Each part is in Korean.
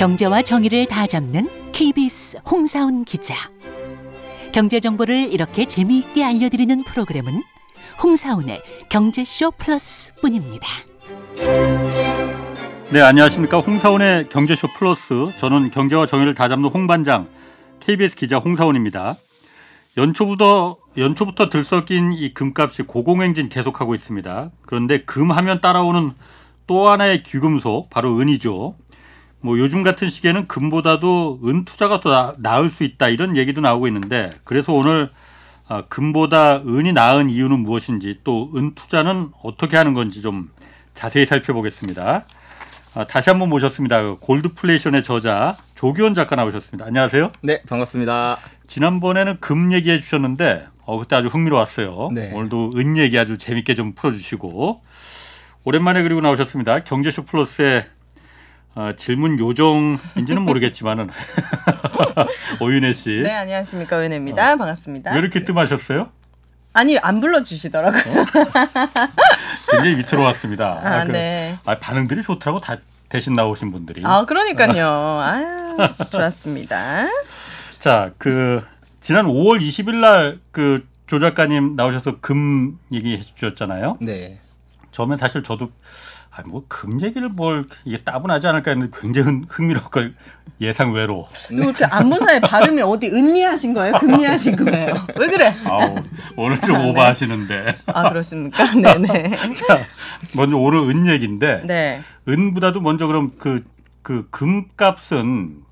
경제와 정의를 다 잡는 KBS 홍사훈 기자. 경제 정보를 이렇게 재미있게 알려드리는 프로그램은 홍사훈의 경제쇼 플러스뿐입니다. 네, 안녕하십니까. 홍사훈의 경제쇼 플러스. 저는 경제와 정의를 다 잡는 홍반장 KBS 기자 홍사훈입니다. 연초부터 연초부터 들썩인 이 금값이 고공행진 계속하고 있습니다. 그런데 금하면 따라오는 또 하나의 귀금속 바로 은이죠. 뭐 요즘 같은 시기에는 금보다도 은 투자가 더 나 을 수 있다 이런 얘기도 나오고 있는데 그래서 오늘 아, 금보다 은이 나은 이유는 무엇인지 또 은 투자는 어떻게 하는 건지 좀 자세히 살펴보겠습니다. 아, 다시 한번 모셨습니다. 골드플레이션의 저자 조기원 작가 나오셨습니다. 안녕하세요. 네, 반갑습니다. 지난번에는 금 얘기해 주셨는데 어, 그때 아주 흥미로웠어요. 네. 오늘도 은 얘기 아주 재밌게 좀 풀어주시고 오랜만에 그리고 나오셨습니다. 경제쇼 플러스의 어, 질문 요정인지는 모르겠지만은 오윤혜 씨. 네, 안녕하십니까. 은혜입니다. 반갑습니다. 왜 이렇게 뜸하셨어요? 아니, 안 불러주시더라고요. 굉장히 위태로웠습니다. 아, 그, 네. 아, 반응들이 좋더라고 다 대신 나오신 분들이. 아, 그러니까요. 아유, 좋았습니다. 자, 그 지난 5월 20일 날그 조 작가님 나오셔서 금 얘기해 주셨잖아요. 네. 처음에 사실 저도 아, 뭐금 얘기를 뭘 이게 따분하지 않을까 했는데 굉장히 흥, 흥미롭고 예상 외로. 이렇게 안무사의 발음이 어디 은니하신 거예요? 금니하신 거예요? 왜 그래? 아우, 오늘 좀 아, 네. 오버하시는데. 아, 그렇습니까? 네네. 자, 먼저 오늘 은 얘기인데 네. 은보다도 먼저 그럼 그, 그 금값은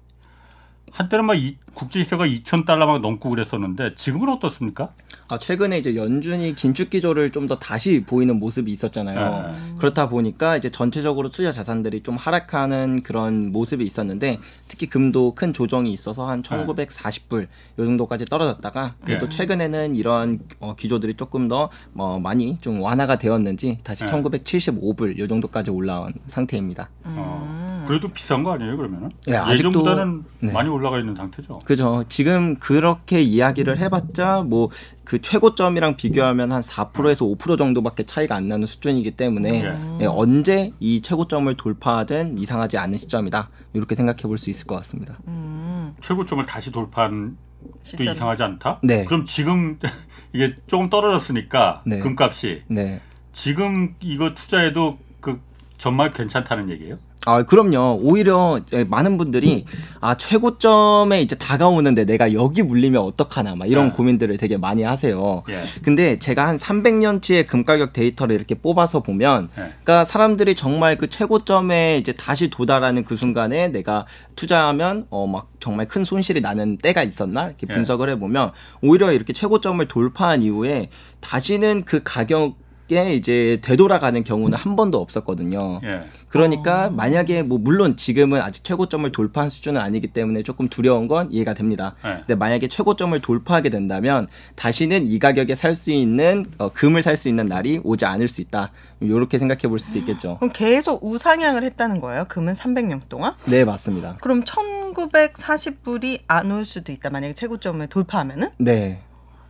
한때는 막 이, 국제시세가 2천 달러 막 넘고 그랬었는데 지금은 어떻습니까? 아, 최근에 이제 연준이 긴축 기조를 좀 더 다시 보이는 모습이 있었잖아요. 네. 그렇다 보니까 이제 전체적으로 투자 자산들이 좀 하락하는 그런 모습이 있었는데 특히 금도 큰 조정이 있어서 한 1940불 요 정도까지 떨어졌다가 그래도 네. 최근에는 이런 어, 기조들이 조금 더 어, 많이 좀 완화가 되었는지 다시 네. 1975불 요 정도까지 올라온 상태입니다. 어, 그래도 비싼 거 아니에요 그러면은? 네, 아직도- 예전보다는 네. 많이 올라가 있는 상태죠. 그죠. 지금 그렇게 이야기를 해봤자 뭐 그 최고점이랑 비교하면 한 4%에서 5% 정도밖에 차이가 안 나는 수준이기 때문에 네. 예, 언제 이 최고점을 돌파하든 이상하지 않은 시점이다. 이렇게 생각해 볼 수 있을 것 같습니다. 음, 최고점을 다시 돌파한 또. 이상하지 않다? 네. 그럼 지금 이게 조금 떨어졌으니까 네. 금값이 네. 지금 이거 투자해도 그 정말 괜찮다는 얘기예요? 아, 그럼요. 오히려 예, 많은 분들이 아, 최고점에 이제 다가오는데 내가 여기 물리면 어떡하나 막 이런 네. 고민들을 되게 많이 하세요. 예. 근데 제가 한 300년치의 금 가격 데이터를 이렇게 뽑아서 보면 네. 그러니까 사람들이 정말 그 최고점에 이제 다시 도달하는 그 순간에 내가 투자하면 어 막 정말 큰 손실이 나는 때가 있었나 이렇게 예. 분석을 해 보면 오히려 이렇게 최고점을 돌파한 이후에 다시는 그 가격 에 이제 되돌아가는 경우는 한 번도 없었거든요. 예. 그러니까 만약에 뭐 물론 지금은 아직 최고점을 돌파한 수준은 아니기 때문에 조금 두려운 건 이해가 됩니다. 네. 근데 만약에 최고점을 돌파하게 된다면 다시는 이 가격에 살 수 있는 어, 금을 살 수 있는 날이 오지 않을 수 있다. 이렇게 생각해 볼 수도 있겠죠. 그럼 계속 우상향을 했다는 거예요? 금은 300년 동안? 네, 맞습니다. 그럼 1940불이 안 올 수도 있다. 만약에 최고점을 돌파하면은? 네.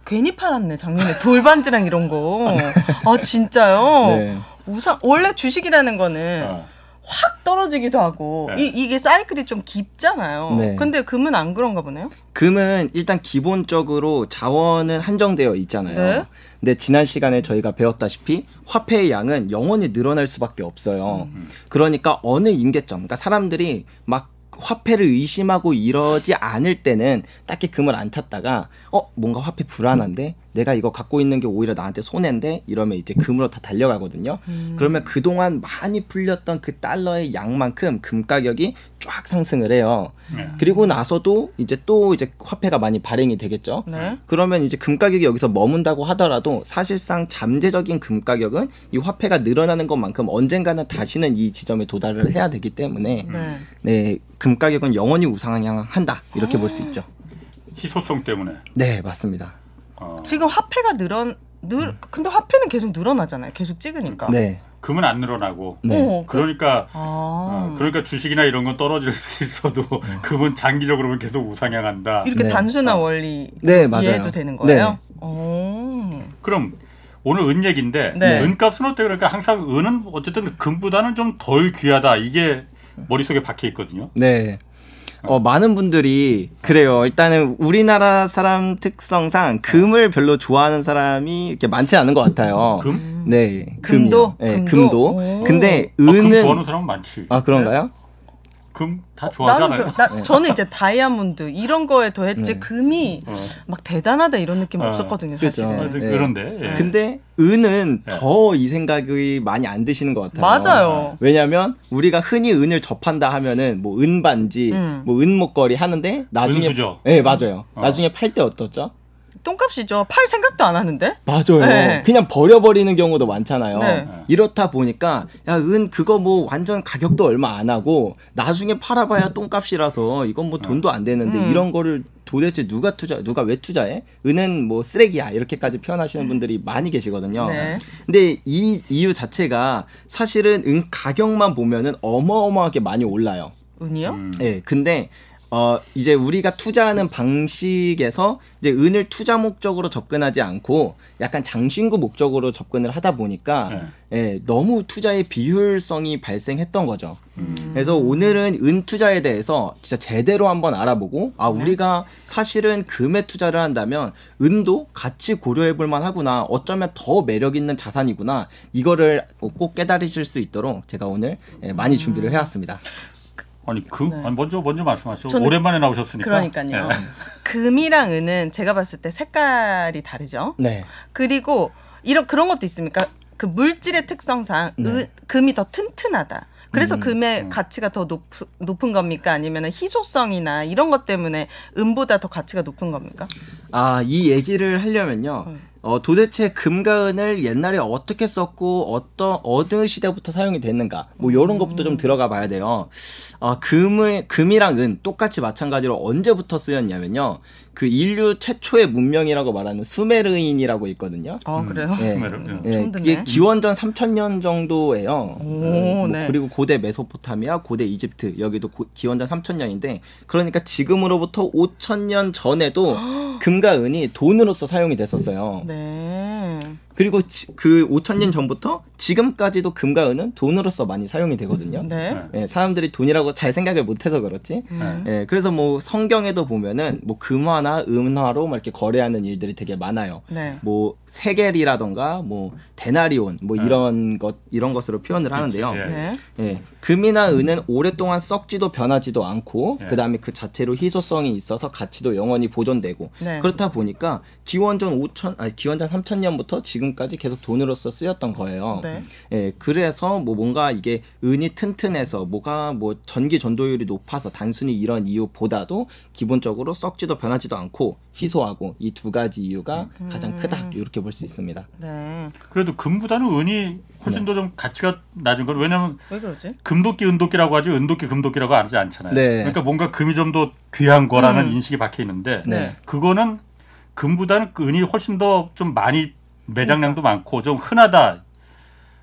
괜히 팔았네. 작년에 돌반지랑 이런 거. 아, 진짜요? 네. 우상, 원래 주식이라는 거는 어. 확 떨어지기도 하고 네. 이, 이게 사이클이 좀 깊잖아요. 네. 근데 금은 안 그런가 보네요. 금은 일단 기본적으로 자원은 한정되어 있잖아요. 네. 근데 지난 시간에 저희가 배웠다시피 화폐의 양은 영원히 늘어날 수밖에 없어요. 그러니까 어느 임계점, 그러니까 사람들이 막 화폐를 의심하고 이러지 않을 때는 딱히 금을 안 찾다가 어 뭔가 화폐 불안한데 내가 이거 갖고 있는 게 오히려 나한테 손해인데 이러면 이제 금으로 다 달려가거든요. 그러면 그동안 많이 풀렸던 그 달러의 양만큼 금 가격이 쫙 상승을 해요. 네. 그리고 나서도 이제 또 이제 화폐가 많이 발행이 되겠죠. 네. 그러면 이제 금 가격이 여기서 머문다고 하더라도 사실상 잠재적인 금 가격은 이 화폐가 늘어나는 것만큼 언젠가는 다시는 이 지점에 도달을 해야 되기 때문에 네. 네, 금 가격은 영원히 우상향한다 이렇게 볼 수 있죠. 희소성 때문에. 네, 맞습니다. 어. 지금 화폐가 늘어 늘 근데 화폐는 계속 늘어나잖아요. 계속 찍으니까. 네, 금은 안 늘어나고. 네, 어, 그, 그러니까 아. 어, 그러니까 주식이나 이런 건 떨어질 수 있어도 금은 장기적으로 계속 우상향한다. 이렇게 네. 단순한 원리 네, 맞아요. 이해해도 되는 거예요. 네. 오. 그럼 오늘 은 얘기인데 네. 은값은 어때요? 그러니까 항상 은은 어쨌든 금보다는 좀 덜 귀하다 이게 머릿속에 박혀 있거든요. 네. 어, 많은 분들이 그래요. 일단은 우리나라 사람 특성상 금을 별로 좋아하는 사람이 이렇게 많지 않은 것 같아요. 금? 네, 금도? 금이요. 네, 금도? 금도. 오. 근데 아, 금 은은 좋아하는 사람 많지. 아 그런가요? 금다 나는 좋아하잖아요. 그, 나, 저는 이제 다이아몬드 이런 거에 더 했지 네. 금이 어. 막 대단하다 이런 느낌 어. 없었거든요 그렇죠. 사실은. 아, 네. 그런데 예. 근데 은은 네. 더이 생각이 많이 안 드시는 것 같아요. 맞아요. 왜냐하면 우리가 흔히 은을 접한다 하면은 뭐 은반지, 음. 뭐 은 목걸이 하는데 나중에 은수저. 네 맞아요. 어. 나중에 팔 때 어떻죠? 똥값이죠. 팔 생각도 안 하는데. 맞아요. 네. 그냥 버려버리는 경우도 많잖아요. 네. 이렇다 보니까 야 은 그거 뭐 완전 가격도 얼마 안 하고 나중에 팔아봐야 똥값이라서 이건 뭐 돈도 안 되는데 음. 이런 거를 도대체 누가 투자 누가 왜 투자해? 은은 뭐 쓰레기야 이렇게까지 표현하시는 분들이 많이 계시거든요. 네. 근데 이 이유 자체가 사실은 은 가격만 보면은 어마어마하게 많이 올라요. 은이요? 음. 예, 근데 어 이제 우리가 투자하는 방식에서 이제 은을 투자 목적으로 접근하지 않고 약간 장신구 목적으로 접근을 하다 보니까 네. 예, 너무 투자의 비효율성이 발생했던 거죠. 음. 그래서 오늘은 은 투자에 대해서 진짜 제대로 한번 알아보고 아 우리가 사실은 금에 투자를 한다면 은도 같이 고려해 볼 만하구나 어쩌면 더 매력 있는 자산이구나 이거를 꼭 깨달으실 수 있도록 제가 오늘 예, 많이 준비를 해왔습니다. 아니 금 네. 아니 먼저 먼저 말씀하시죠. 저는- 오랜만에 나오셨으니까. 그러니까요. 예. 금이랑 은은 제가 봤을 때 색깔이 다르죠. 네. 그리고 이런 그런 것도 있습니까? 그 물질의 특성상 네. 은, 금이 더 튼튼하다. 그래서 음, 금의 가치가 더 높, 높은 겁니까? 아니면 희소성이나 이런 것 때문에 은보다 더 가치가 높은 겁니까? 아, 이 얘기를 하려면요. 음. 어, 도대체 금과 은을 옛날에 어떻게 썼고 어떤 어느 시대부터 사용이 됐는가 뭐 이런 것부터 좀 들어가 봐야 돼요. 어, 금을 금이랑 은 똑같이 마찬가지로 언제부터 쓰였냐면요. 그 인류 최초의 문명이라고 말하는 수메르인이라고 있거든요. 아 그래요? 예. 수메르, 예. 예. 이게 기원전 3000년 정도예요. 오, 뭐 네. 그리고 고대 메소포타미아, 고대 이집트 여기도 고- 기원전 3000년인데 그러니까 지금으로부터 5000년 전에도 금과 은이 돈으로서 사용이 됐었어요. 네. 그리고 지- 그 5천년 전부터 지금까지도 금과 은은 돈으로서 많이 사용이 되거든요. 네. 예, 사람들이 돈이라고 잘 생각을 못해서 그렇지. 음. 예, 그래서 뭐 성경에도 보면은 뭐 금화나 은화로 막 이렇게 거래하는 일들이 되게 많아요. 네. 뭐 세겔이라던가 뭐 데나리온 뭐 네. 이런 것 이런 것으로 표현을 하는데요. 예. 네. 예, 금이나 은은 오랫동안 썩지도 변하지도 않고 예. 그다음에 그 자체로 희소성이 있어서 가치도 영원히 보존되고 네. 그렇다 보니까 기원전 5천 아니 기원전 3천 년부터 지금까지 계속 돈으로서 쓰였던 거예요. 네. 예, 그래서 뭐 뭔가 이게 은이 튼튼해서 뭐가 뭐 전기 전도율이 높아서 단순히 이런 이유보다도 기본적으로 썩지도 변하지도 않고 희소하고 이 두 가지 이유가 가장 크다 이렇게 볼 수 있습니다. 네. 그래도 금보다는 은이 훨씬 더좀 가치가 낮은 건 왜냐면 왜 그러지? 금도끼 은도끼라고 하지 은도끼 금도끼라고 하지 않잖아요. 네. 그러니까 뭔가 금이 좀 더 귀한 거라는 음. 인식이 박혀 있는데 네. 그거는 금보다는 그 은이 훨씬 더 좀 많이 매장량도 많고 좀 흔하다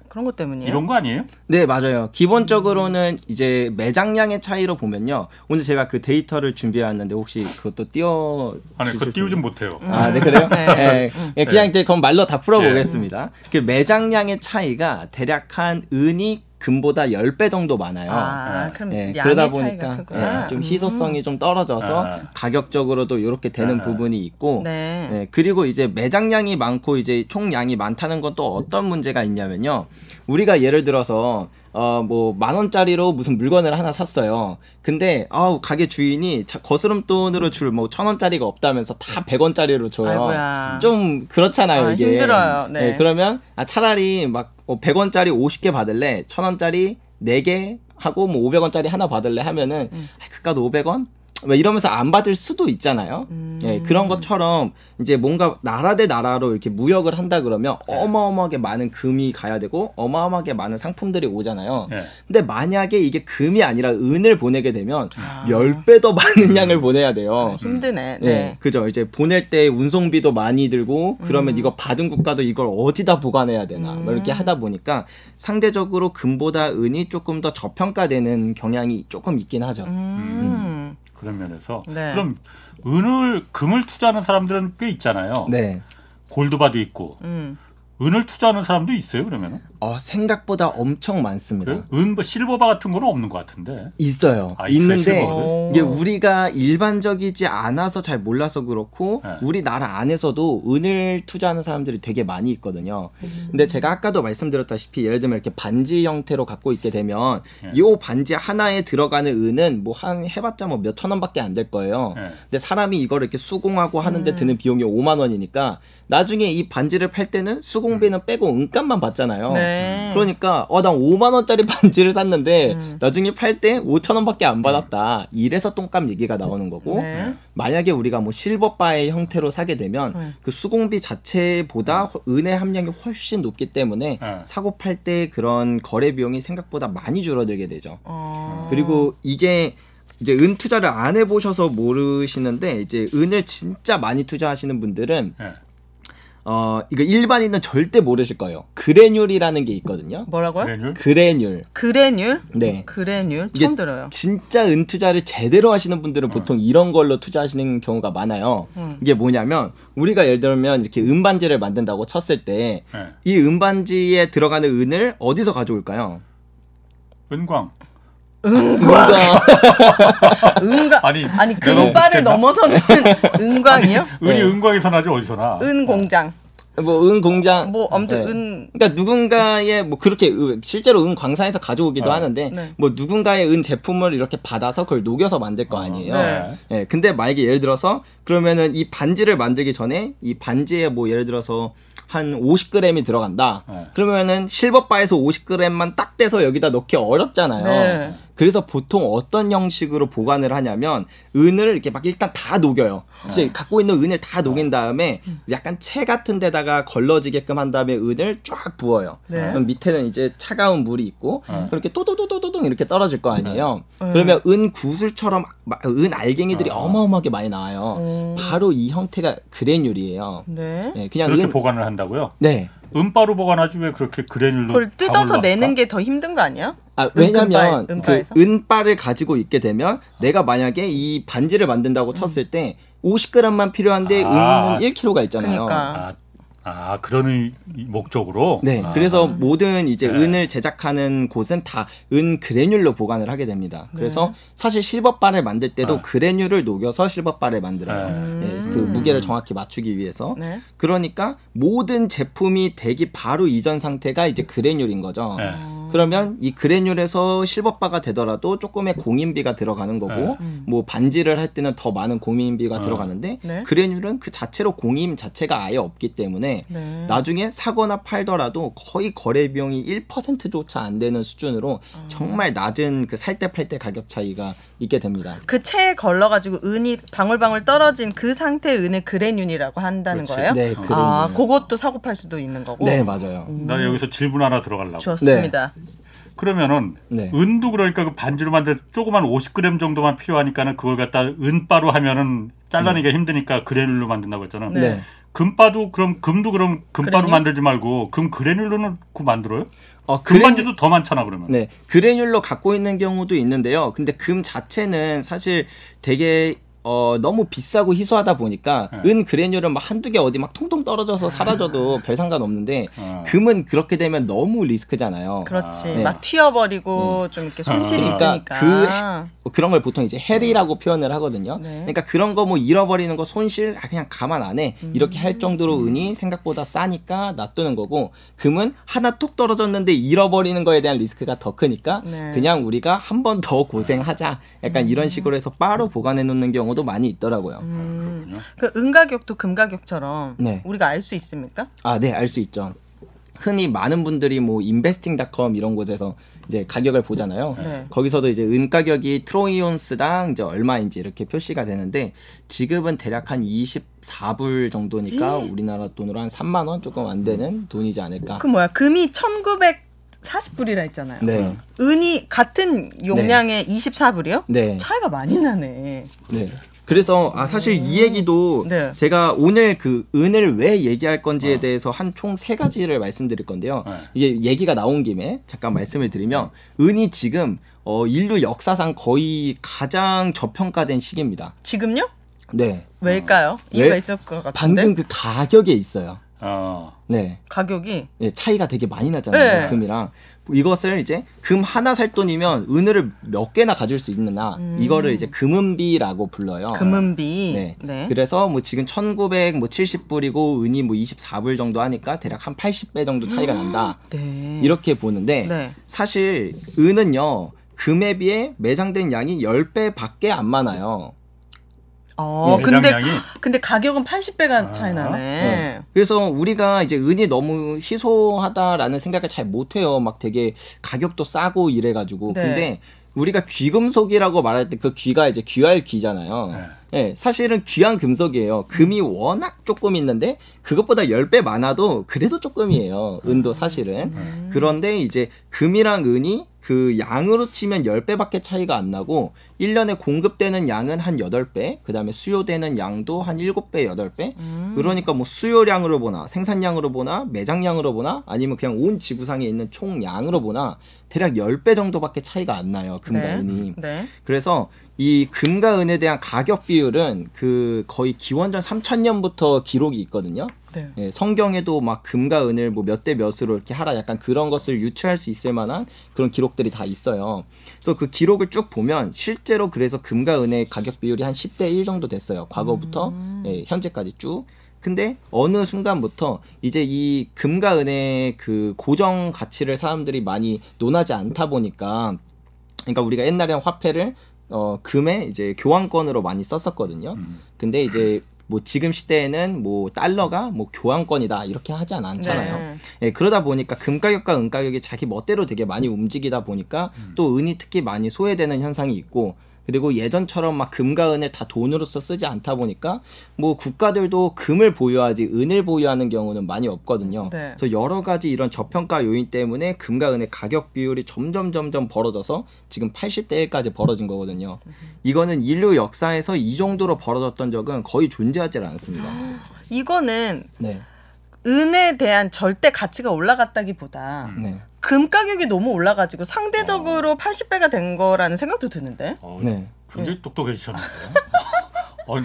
그런 것 때문이에요? 이런 거 아니에요? 네, 맞아요. 기본적으로는 이제 매장량의 차이로 보면요. 오늘 제가 그 데이터를 준비해 왔는데 혹시 그것도 띄워 아니 그거 주실 수 띄우진? 못해요. 아, 네, 그래요? 네. 네. 예, 그냥 이제 그럼 말로 다 풀어보겠습니다. 예. 그 매장량의 차이가 대략 한 은이 금보다 10배 정도 많아요. 아, 네. 그럼 예, 양의 그러다 차이가 보니까 크구나. 예, 좀 음. 희소성이 좀 떨어져서 아. 가격적으로도 이렇게 되는 아. 부분이 있고 네. 예, 그리고 이제 매장량이 많고 이제 총량이 많다는 건 또 어떤 문제가 있냐면요. 우리가 예를 들어서 어뭐 만 원짜리로 무슨 물건을 하나 샀어요. 근데 아우 가게 주인이 자- 거스름돈으로 줄 뭐 천 원짜리가 없다면서 다 백 원짜리로 줘요. 아이고야. 좀 그렇잖아요 아, 이게. 힘들어요. 네. 예, 그러면 아 차라리 막 어, 100원짜리 50개 받을래, 천 원짜리 4개 하고 뭐 500원짜리 하나 받을래 하면은 음. 아, 그깟 500원? 막 이러면서 안 받을 수도 있잖아요. 음. 예, 그런 것처럼 이제 뭔가 나라 대 나라로 이렇게 무역을 한다 그러면 네. 어마어마하게 많은 금이 가야 되고 어마어마하게 많은 상품들이 오잖아요. 예. 근데 만약에 이게 금이 아니라 은을 보내게 되면 아. 10배 더 많은 양을 보내야 돼요. 힘드네. 네. 네. 그죠. 이제 보낼 때 운송비도 많이 들고 그러면 음. 이거 받은 국가도 이걸 어디다 보관해야 되나 뭐 이렇게 음. 하다 보니까 상대적으로 금보다 은이 조금 더 저평가되는 경향이 조금 있긴 하죠. 음. 그런 면에서 네. 그럼 은을 금을 투자하는 사람들은 꽤 있잖아요. 네. 골드바도 있고 음. 은을 투자하는 사람도 있어요 그러면은 어, 생각보다 엄청 많습니다. 그래? 은, 뭐 실버바 같은 거는 없는 것 같은데. 있어요. 아, 있는데 실버도? 이게 우리가 일반적이지 않아서 잘 몰라서 그렇고 네. 우리나라 안에서도 은을 투자하는 사람들이 되게 많이 있거든요. 근데 제가 아까도 말씀드렸다시피 예를 들면 이렇게 반지 형태로 갖고 있게 되면 네. 이 반지 하나에 들어가는 은은 뭐 한 해봤자 뭐 몇천 원밖에 안 될 거예요. 네. 근데 사람이 이걸 이렇게 수공하고 하는데 드는 비용이 5만 원이니까 나중에 이 반지를 팔 때는 수공비는 빼고 은값만 받잖아요. 네. 그러니까 어 난 5만 원짜리 반지를 샀는데 음. 나중에 팔 때 5천 원밖에 안 받았다. 이래서 똥값 얘기가 나오는 거고 네. 만약에 우리가 뭐 실버 바의 형태로 사게 되면 네. 그 수공비 자체보다 허- 은의 함량이 훨씬 높기 때문에 네. 사고 팔 때 그런 거래 비용이 생각보다 많이 줄어들게 되죠. 어. 그리고 이게 이제 은 투자를 안 해보셔서 모르시는데 이제 은을 진짜 많이 투자하시는 분들은 예. 어 이거 일반인은 절대 모르실 거예요. 그레듈이라는 게 있거든요. 뭐라고요? 그래뉴? 그레듈. 그레듈? 네. 이게 처음 들어요. 진짜 은 투자를 제대로 하시는 분들은 보통 이런 걸로 투자하시는 경우가 많아요. 음. 이게 뭐냐면 우리가 예를 들면 이렇게 은반지를 만든다고 쳤을 때이 예. 은반지에 들어가는 은을 어디서 가져올까요? 은광. 은광. 은광 아니, 아니 내가 금발을 못했나? 넘어서는 은광이요? 은이 네. 은광에서 나지 어디서 나? 은 공장. 뭐은 공장. 뭐 아무튼 네. 은 그러니까 누군가의 뭐 그렇게 은- 실제로 은 광산에서 가져오기도 어. 하는데 네. 뭐 누군가의 은 제품을 이렇게 받아서 그걸 녹여서 만들 거 아니에요. 네. 예, 근데 만약에 예를 들어서 그러면은 이 반지를 만들기 전에 이 반지에 뭐 예를 들어서 한 50g이 들어간다. 네. 그러면은 실버바에서 50g만 딱 떼서 여기다 넣기 어렵잖아요. 네. 그래서 보통 어떤 형식으로 보관을 하냐면 은을 이렇게 막 일단 다 녹여요. 이제 갖고 있는 은을 다 녹인 다음에 약간 채 같은 데다가 걸러지게끔 한 다음에 은을 쫙 부어요. 네. 그럼 밑에는 이제 차가운 물이 있고 네. 그렇게 또도도도도동 이렇게 떨어질 거 아니에요. 그러면 은 구슬처럼 막은 알갱이들이 어. 어마어마하게 많이 나와요. 음. 바로 이 형태가 그레듈이에요. 네. 네, 그냥 그렇게 은 보관을 한다고요? 네. 은바로 보관하지 왜 그렇게 그래놀로 그걸 뜯어서 내는? 게 더 힘든 거 아니야? 아, 왜냐면 그 은바에서? 은바를 가지고 있게 되면 내가 만약에 이 반지를 만든다고 쳤을 때 50g만 필요한데 아. 은은 1kg가 있잖아요. 그러니까. 아, 아 그런 목적으로. 네, 아, 그래서 모든 이제 네. 은을 제작하는 곳은 다 은 그레듈로 보관을 하게 됩니다. 그래서 사실 실버바를 만들 때도 네. 그레듈을 녹여서 실버바를 만들어요. 네. 예, 그 무게를 정확히 맞추기 위해서. 네. 그러니까 모든 제품이 되기 바로 이전 상태가 이제 그레듈인 거죠. 네. 그러면 이 그레듈에서 실버바가 되더라도 조금의 공인비가 들어가는 거고 네. 뭐 반지를 할 때는 더 많은 공인비가 어. 들어가는데 네. 그레듈은 그 자체로 공인 자체가 아예 없기 때문에 네. 나중에 사거나 팔더라도 거의 거래 비용이 1%조차 안 되는 수준으로 아. 정말 낮은 그 살 때 팔 때 가격 차이가 있게 됩니다. 그 체에 걸러 가지고 은이 방울방울 떨어진 그 상태의 은을 그레듈이라고 한다는 그렇지. 거예요? 네, 그레듈. 아, 그것도 사고 팔 수도 있는 거고. 네, 맞아요. 나 여기서 질문 하나 들어가려고. 좋습니다. 그러면은 네. 은도 그러니까 그 반지로 만들 조그만 50g 정도만 필요하니까는 그걸 갖다 은바로 하면은 잘라내기가 힘드니까 그래놀로 만든다고 했잖아. 네. 네. 금바도 그럼 금도 그럼 금바로 그래놀? 만들지 말고 금 그래놀로는 그 만들어요? 어, 금반지도 더 많잖아 그러면. 네, 그레듈로 갖고 있는 경우도 있는데요. 근데 금 자체는 사실 되게 어, 너무 비싸고 희소하다 보니까 네. 은 그레듈은 막 한두 개 어디 막 통통 떨어져서 사라져도 별 상관 없는데 어. 금은 그렇게 되면 너무 리스크잖아요. 그렇지. 네. 막 튀어버리고 좀 이렇게 손실이 그러니까 있으니까. 뭐 그런 걸 보통 이제 해리라고 표현을 하거든요. 네. 그러니까 그런 거 뭐 잃어버리는 거 손실 아, 그냥 가만 안 해. 이렇게 할 정도로 은이 생각보다 싸니까 놔두는 거고 금은 하나 톡 떨어졌는데 잃어버리는 거에 대한 리스크가 더 크니까 네. 그냥 우리가 한 번 더 고생하자. 약간 이런 식으로 해서 바로 보관해 놓는 경우도 많이 있더라고요. 음, 그렇군요. 그 은가격도 금가격처럼 네. 우리가 알 수 있습니까? 아, 네, 알 수 있죠. 흔히 많은 분들이 뭐 investing.com 이런 곳에서 이제 가격을 보잖아요. 네. 거기서도 이제 은 가격이 트로이온스당 이제 얼마인지 이렇게 표시가 되는데 지금은 대략 한 24불 정도니까 우리나라 돈으로 한 3만 원 조금 안 되는 돈이지 않을까. 그 뭐야 금이 1940불이라 했잖아요. 네. 은이 같은 용량의 24불이요? 네. 차이가 많이 나네. 네. 그래서 아 사실 이 얘기도 네. 제가 오늘 그 은을 왜 얘기할 건지에 대해서 한 총 세 가지를 말씀드릴 건데요. 네. 이게 얘기가 나온 김에 잠깐 말씀을 드리면 은이 지금 어 인류 역사상 거의 가장 저평가된 시기입니다. 지금요? 네. 왜일까요? 왜? 이유가 있을 것 같은데. 방금 그 가격에 있어요. 어. 네. 가격이 예, 차이가 되게 많이 나잖아요. 네. 금이랑 이것을 이제 금 하나 살 돈이면 은을 몇 개나 가질 수 있느냐 이거를 이제 금은비라고 불러요. 금은비. 네. 네. 그래서 뭐 지금 1970불이고 은이 뭐 24불 정도 하니까 대략 한 80배 정도 차이가 난다. 네. 이렇게 보는데 네. 사실 은은요. 금에 비해 매장된 양이 10배밖에 안 많아요. 어, 네, 근데 매장량이? 근데 가격은 80배가 차이 아, 나네. 네. 그래서 우리가 이제 은이 너무 희소하다라는 생각을 잘 못 해요. 막 되게 가격도 싸고 이래 가지고. 네. 근데 우리가 귀금속이라고 말할 때 그 귀가 이제 귀할 귀잖아요. 네. 예, 사실은 귀한 금속이에요. 금이 워낙 조금 있는데 그것보다 10배 많아도 그래도 조금이에요. 은도 사실은. 그런데 이제 금이랑 은이 그 양으로 치면 10배밖에 차이가 안 나고 1년에 공급되는 양은 한 8배, 그다음에 수요되는 양도 한 7배, 8배. 그러니까 뭐 수요량으로 보나 생산량으로 보나 매장량으로 보나 아니면 그냥 온 지구상에 있는 총 양으로 보나 대략 10배 정도밖에 차이가 안 나요. 금과 네. 은이. 네. 그래서 이 금과 은에 대한 가격 비율은 그 거의 기원전 3000년부터 기록이 있거든요. 네. 예, 성경에도 막 금과 은을 뭐 몇 대 몇으로 이렇게 하라 약간 그런 것을 유추할 수 있을 만한 그런 기록들이 다 있어요. 그래서 그 기록을 쭉 보면 실제로 그래서 금과 은의 가격 비율이 한 10대 1 정도 됐어요. 과거부터 예, 현재까지 쭉. 근데 어느 순간부터 이제 이 금과 은의 그 고정 가치를 사람들이 많이 논하지 않다 보니까 그러니까 우리가 옛날에는 화폐를 어 금에 이제 교환권으로 많이 썼었거든요. 음. 근데 이제 뭐 지금 시대에는 뭐 달러가 뭐 교환권이다 이렇게 하지 않잖아요. 네. 예, 그러다 보니까 금 가격과 은 가격이 자기 멋대로 되게 많이 움직이다 보니까 또 은이 특히 많이 소외되는 현상이 있고 그리고 예전처럼 막 금과 은을 다 돈으로서 쓰지 않다 보니까 뭐 국가들도 금을 보유하지 은을 보유하는 경우는 많이 없거든요. 네. 그래서 여러 가지 이런 저평가 요인 때문에 금과 은의 가격 비율이 점점 점점 벌어져서 지금 80대 1까지 벌어진 거거든요. 이거는 인류 역사에서 이 정도로 벌어졌던 적은 거의 존재하지 않습니다. 이거는 네. 은에 대한 절대 가치가 올라갔다기보다 네. 금 가격이 너무 올라가지고 상대적으로 80배가 된 거라는 생각도 드는데. 어, 네. 굉장히 똑똑해지셨는데요. 어,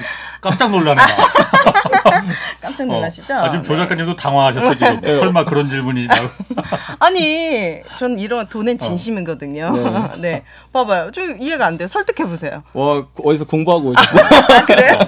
깜짝 놀라네. 나. 깜짝 놀라시죠? 아, 지금 조 네. 작가님도 당황하셨어 지금. 설마 그런 질문이. 아니, 전 이런 돈은 진심이거든요. 네. 네. 봐봐요. 좀 이해가 안 돼요. 설득해 보세요. 와 어디서 공부하고 오셨어요? 아, 그래요?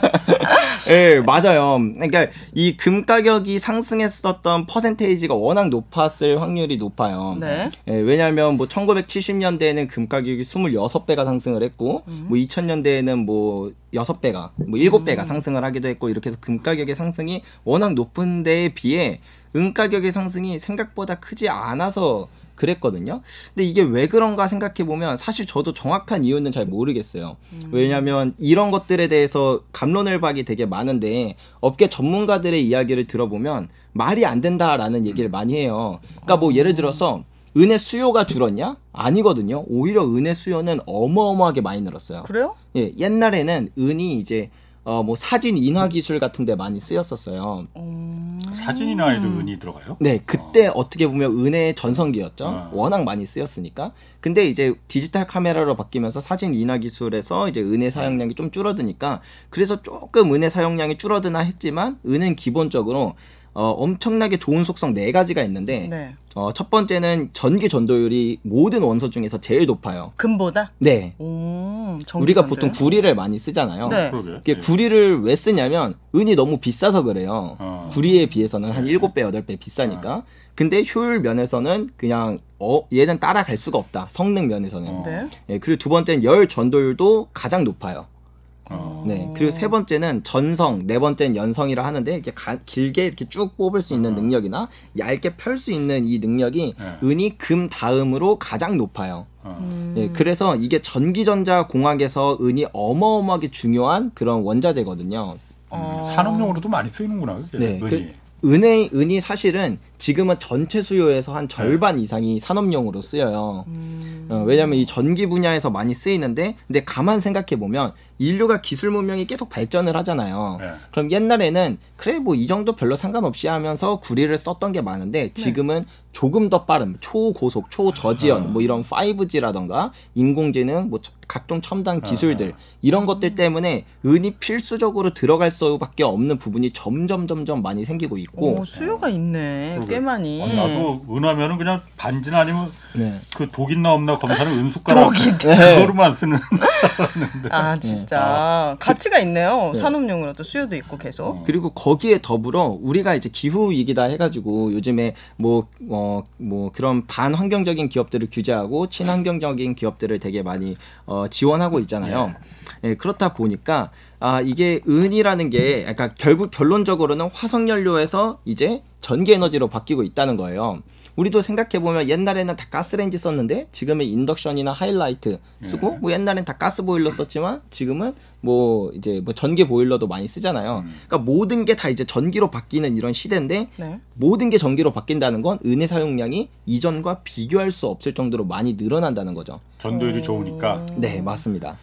예, 맞아요. 그러니까 이 금 가격이 상승했었던 퍼센테이지가 워낙 높았을 확률이 높아요. 네. 예, 왜냐하면 뭐 1970년대에는 금 가격이 26배가 상승을 했고, 뭐 2000년대에는 뭐 6배가, 뭐 7배가 상승을 하기도 했고, 이렇게 해서 금 가격의 상승이 워낙 높은 데에 비해 은 가격의 상승이 생각보다 크지 않아서 그랬거든요. 근데 이게 왜 그런가 생각해 보면 사실 저도 정확한 이유는 잘 모르겠어요. 왜냐하면 이런 것들에 대해서 감론을 박이 되게 많은데 업계 전문가들의 이야기를 들어보면 말이 안 된다라는 얘기를 많이 해요. 그러니까 뭐 예를 들어서 은의 수요가 줄었냐? 아니거든요. 오히려 은의 수요는 어마어마하게 많이 늘었어요. 그래요? 예, 옛날에는 은이 이제 어 뭐 사진 인화 기술 같은 데 많이 쓰였었어요. 사진이나 해도 은이 들어가요? 네, 그때 어. 떻게 보면 은의 전성기였죠. 어. 워낙 많이 쓰였으니까. 근데 이제 디지털 카메라로 바뀌면서 사진 인화 기술에서 이제 은의 사용량이 좀 줄어드니까 그래서 조금 은의 사용량이 줄어드나 했지만 은은 기본적으로 어, 엄청나게 좋은 속성 네 가지가 있는데 네. 어, 첫 번째는 전기 전도율이 모든 원소 중에서 제일 높아요. 금보다? 네. 오, 우리가 전도요? 보통 구리를 많이 쓰잖아요. 네. 그러게. 이게 구리를 왜 쓰냐면 은이 너무 비싸서 그래요. 어. 구리에 비해서는 한 7배, 8배 비싸니까. 근데 효율 면에서는 그냥 어 얘는 따라갈 수가 없다. 성능 면에서는. 어. 네. 예, 그리고 두 번째는 열 전도율도 가장 높아요. 어. 네. 그리고 세 번째는 전성, 네 번째는 연성이라 하는데 이렇게 가- 길게 이렇게 쭉 뽑을 수 있는 능력이나 얇게 펼 수 있는 이 능력이 네. 은이 금 다음으로 가장 높아요. 어. 음. 예, 그래서 이게 전기전자 공학에서 은이 어마어마하게 중요한 그런 원자재거든요. 어. 산업용으로도 많이 쓰이는구나. 그게, 네, 은이. 그 은의 은이 사실은 지금은 전체 수요에서 한 절반 이상이 산업용으로 쓰여요. 음. 어, 왜냐하면 이 전기 분야에서 많이 쓰이는데, 근데 가만 생각해 보면 인류가 기술 문명이 계속 발전을 하잖아요. 네. 그럼 옛날에는 그래 뭐 이 정도 별로 상관없이 하면서 구리를 썼던 게 많은데 지금은 조금 더 빠른 초고속, 초저지연 뭐 이런 5G라던가 인공지능 뭐 저- 각종 첨단 기술들 이런 것들 때문에 은이 필수적으로 들어갈 수밖에 없는 부분이 점점 점점 많이 생기고 있고 오, 수요가 있네. 꽤 많이. 아니, 나도 은하면은 그냥 반지나 아니면 네. 그 독 있나 없나 검사는 은숟가락 독이 그거로만 쓰는 아 진짜 가치가 있네요. 네. 산업용으로 도 수요도 있고 계속. 그리고 거기에 더불어 우리가 이제 기후 위기다 해가지고 요즘에 뭐어 뭐 그런 반환경적인 기업들을 규제하고 친환경적인 기업들을 되게 많이 어 지원하고 있잖아요. 예, 그렇다 보니까 아 이게 은이라는 게 약간 결국 결론적으로는 화석 연료에서 이제 전기 에너지로 바뀌고 있다는 거예요. 우리도 생각해 보면 옛날에는 다 가스레인지 썼는데 지금은 인덕션이나 하이라이트 쓰고 뭐 옛날엔 다 가스 보일러 썼지만 지금은 뭐 이제 뭐 전기 보일러도 많이 쓰잖아요. 그러니까 모든 게 다 이제 전기로 바뀌는 이런 시대인데 네. 모든 게 전기로 바뀐다는 건 은의 사용량이 이전과 비교할 수 없을 정도로 많이 늘어난다는 거죠. 전도율이 좋으니까 네, 맞습니다.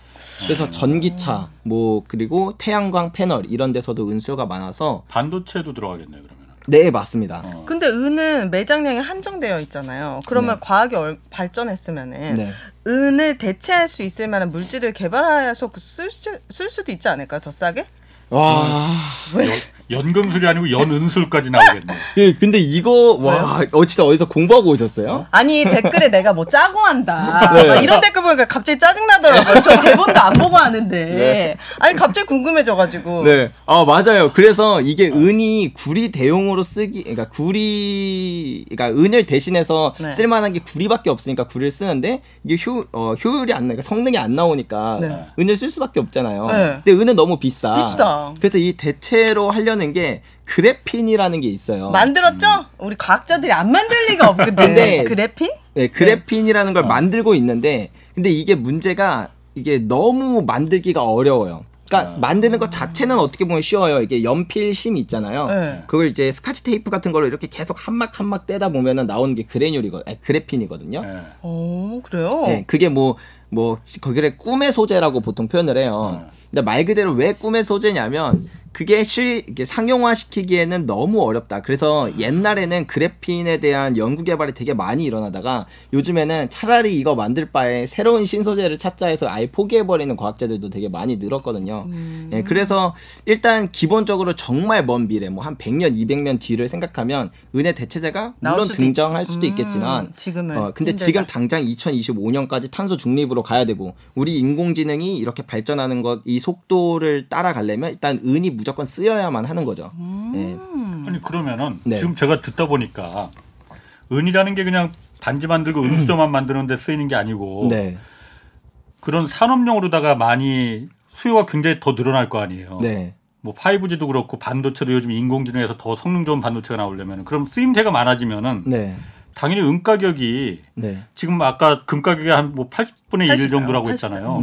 그래서 전기차, 뭐 그리고 태양광 패널 이런 데서도 은수요가 많아서 반도체도 들어가겠네 그러면. 네, 맞습니다. 어. 근데 은은 매장량이 한정되어 있잖아요. 그러면 네. 과학이 얼- 발전했으면은 네. 은을 대체할 수 있을 만한 물질을 개발해서 그 쓸, 수, 쓸 수도 있지 않을까요? 더 싸게? 와. 연, 연금술이 아니고 연은술까지 나오겠네. 예, 근데 이거 와, 어 진짜 어디서 공부하고 오셨어요? 아니 댓글에 내가 뭐 짜고 한다 네. 막 이런 댓글 보니까 갑자기 짜증 나더라고요 저 대본도 안 보고 하는데 네. 아니 갑자기 궁금해져가지고 네. 아, 맞아요. 그래서 이게 은이 구리 대용으로 쓰기, 그러니까 구리, 그러니까 은을 대신해서 네. 쓸만한 게 구리밖에 없으니까 구리를 쓰는데 이게 효, 어, 효율이 안 나니까 성능이 안 나오니까 네. 은을 쓸 수밖에 없잖아요. 네. 근데 은은 너무 비싸. 비싸. 그래서 이 대체로 하려는 게 그래핀이라는 게 있어요. 만들었죠? 우리 과학자들이 안 만들 리가 없거든 근데- 그래핀? 네, 그래핀이라는 걸 만들고 있는데 근데 이게 문제가 이게 너무 만들기가 어려워요. 그러니까 만드는 것 자체는 어떻게 보면 쉬워요. 이게 연필심이 있잖아요. 네. 그걸 이제 스카치 테이프 같은 걸로 이렇게 계속 한 막 한 막 떼다 보면은 나오는 게 그래뇰이거, 아니, 그래핀이거든요. 네. 오 그래요? 네, 그게 뭐, 뭐, 거기를 꿈의 소재라고 보통 표현을 해요. 네. 근데 말 그대로 왜 꿈의 소재냐면, 그게 실, 이게 상용화 시키기에는 너무 어렵다. 그래서 옛날에는 그래핀에 대한 연구 개발이 되게 많이 일어나다가 요즘에는 차라리 이거 만들 바에 새로운 신소재를 찾자 해서 아예 포기해버리는 과학자들도 되게 많이 늘었거든요. 음. 예, 그래서 일단 기본적으로 정말 먼 미래, 뭐 한 100년, 200년 뒤를 생각하면 은의 대체제가 물론 수도 등장할 있- 수도 음, 있겠지만 지금은 어, 근데 힘들다. 지금 당장 2025년까지 탄소 중립으로 가야 되고 우리 인공지능이 이렇게 발전하는 것 이 속도를 따라가려면 일단 은이 무조건 쓰여야만 하는 거죠. 예. 음. 아니 그러면은 네. 지금 제가 듣다 보니까 은이라는 게 그냥 반지 만들고 은수저만 만드는 데 쓰이는 게 아니고 네. 그런 산업용으로다가 많이 수요가 굉장히 더 늘어날 거 아니에요. 네. 뭐 5G도 그렇고 반도체도 요즘 인공지능에서 더 성능 좋은 반도체가 나오려면 그럼 쓰임새가 많아지면은 네. 당연히 은 가격이 네. 지금 아까 금 가격이 한 뭐 80분의 1 80, 정도라고 80. 했잖아요.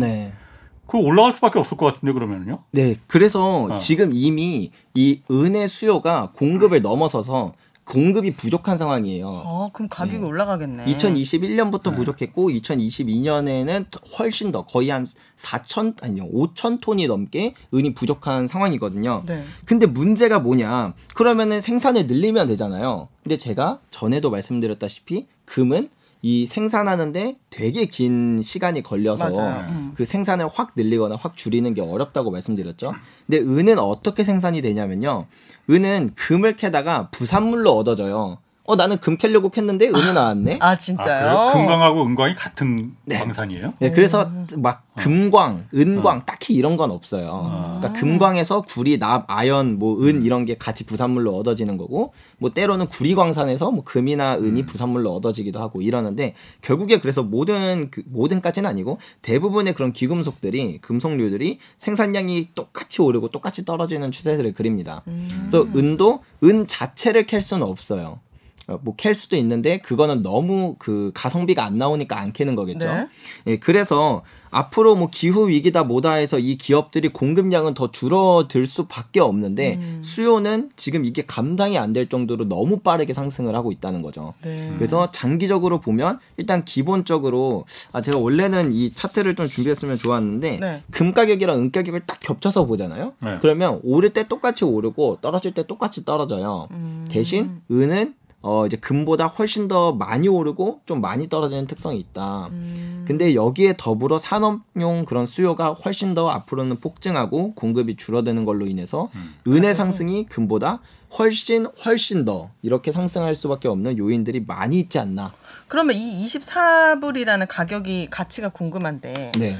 네. 그거 올라갈 수밖에 없을 것 같은데 그러면요? 네. 그래서 어. 지금 이미 이 은의 수요가 공급을 넘어서서 공급이 부족한 상황이에요. 어 그럼 가격이 네. 올라가겠네 2021년부터 부족했고 2022년에는 훨씬 더 거의 한 4천 아니요 5천 톤이 넘게 은이 부족한 상황이거든요. 네. 근데 문제가 뭐냐? 그러면은 생산을 늘리면 되잖아요. 근데 제가 전에도 말씀드렸다시피 금은 이 생산하는데 되게 긴 시간이 걸려서 맞아요. 음. 그 생산을 확 늘리거나 확 줄이는 게 어렵다고 말씀드렸죠. 근데 은은 어떻게 생산이 되냐면요. 은은 금을 캐다가 부산물로 얻어져요. 어 나는 금 캐려고 캤는데 은이 나왔네. 아 아, 진짜요? 그래요? 금광하고 은광이 같은 네. 광산이에요? 네, 그래서 음. 막 금광, 은광 딱히 이런 건 없어요. 어. 그러니까 금광에서 구리, 납, 아연, 뭐 은 이런 게 같이 부산물로 얻어지는 거고, 뭐 때로는 구리 광산에서 뭐 금이나 은이 부산물로 얻어지기도 하고 이러는데 결국에 그래서 모든 그, 모든까지는 아니고 대부분의 그런 귀금속들이 금속류들이 생산량이 똑같이 오르고 똑같이 떨어지는 추세를 그립니다. 음. 그래서 은도 은 자체를 캘 수는 없어요. 어, 뭐캘 수도 있는데 그거는 너무 그 가성비가 안 나오니까 안 캐는 거겠죠. 네. 예, 그래서 앞으로 뭐 기후 위기다 뭐다 해서 이 기업들이 공급량은 더 줄어들 수밖에 없는데 음. 수요는 지금 이게 감당이 안 될 정도로 너무 빠르게 상승을 하고 있다는 거죠. 네. 그래서 장기적으로 보면 일단 기본적으로 아 제가 원래는 이 차트를 좀 준비했으면 좋았는데 네. 금 가격이랑 은 가격을 딱 겹쳐서 보잖아요. 네. 그러면 오를 때 똑같이 오르고 떨어질 때 똑같이 떨어져요. 음. 대신 은은 어 이제 금보다 훨씬 더 많이 오르고 좀 많이 떨어지는 특성이 있다. 음. 근데 여기에 더불어 산업용 그런 수요가 훨씬 더 앞으로는 폭증하고 공급이 줄어드는 걸로 인해서 은의 상승이 금보다 훨씬 훨씬 더 이렇게 상승할 수밖에 없는 요인들이 많이 있지 않나. 그러면 이 24불이라는 가격이 가치가 궁금한데 네.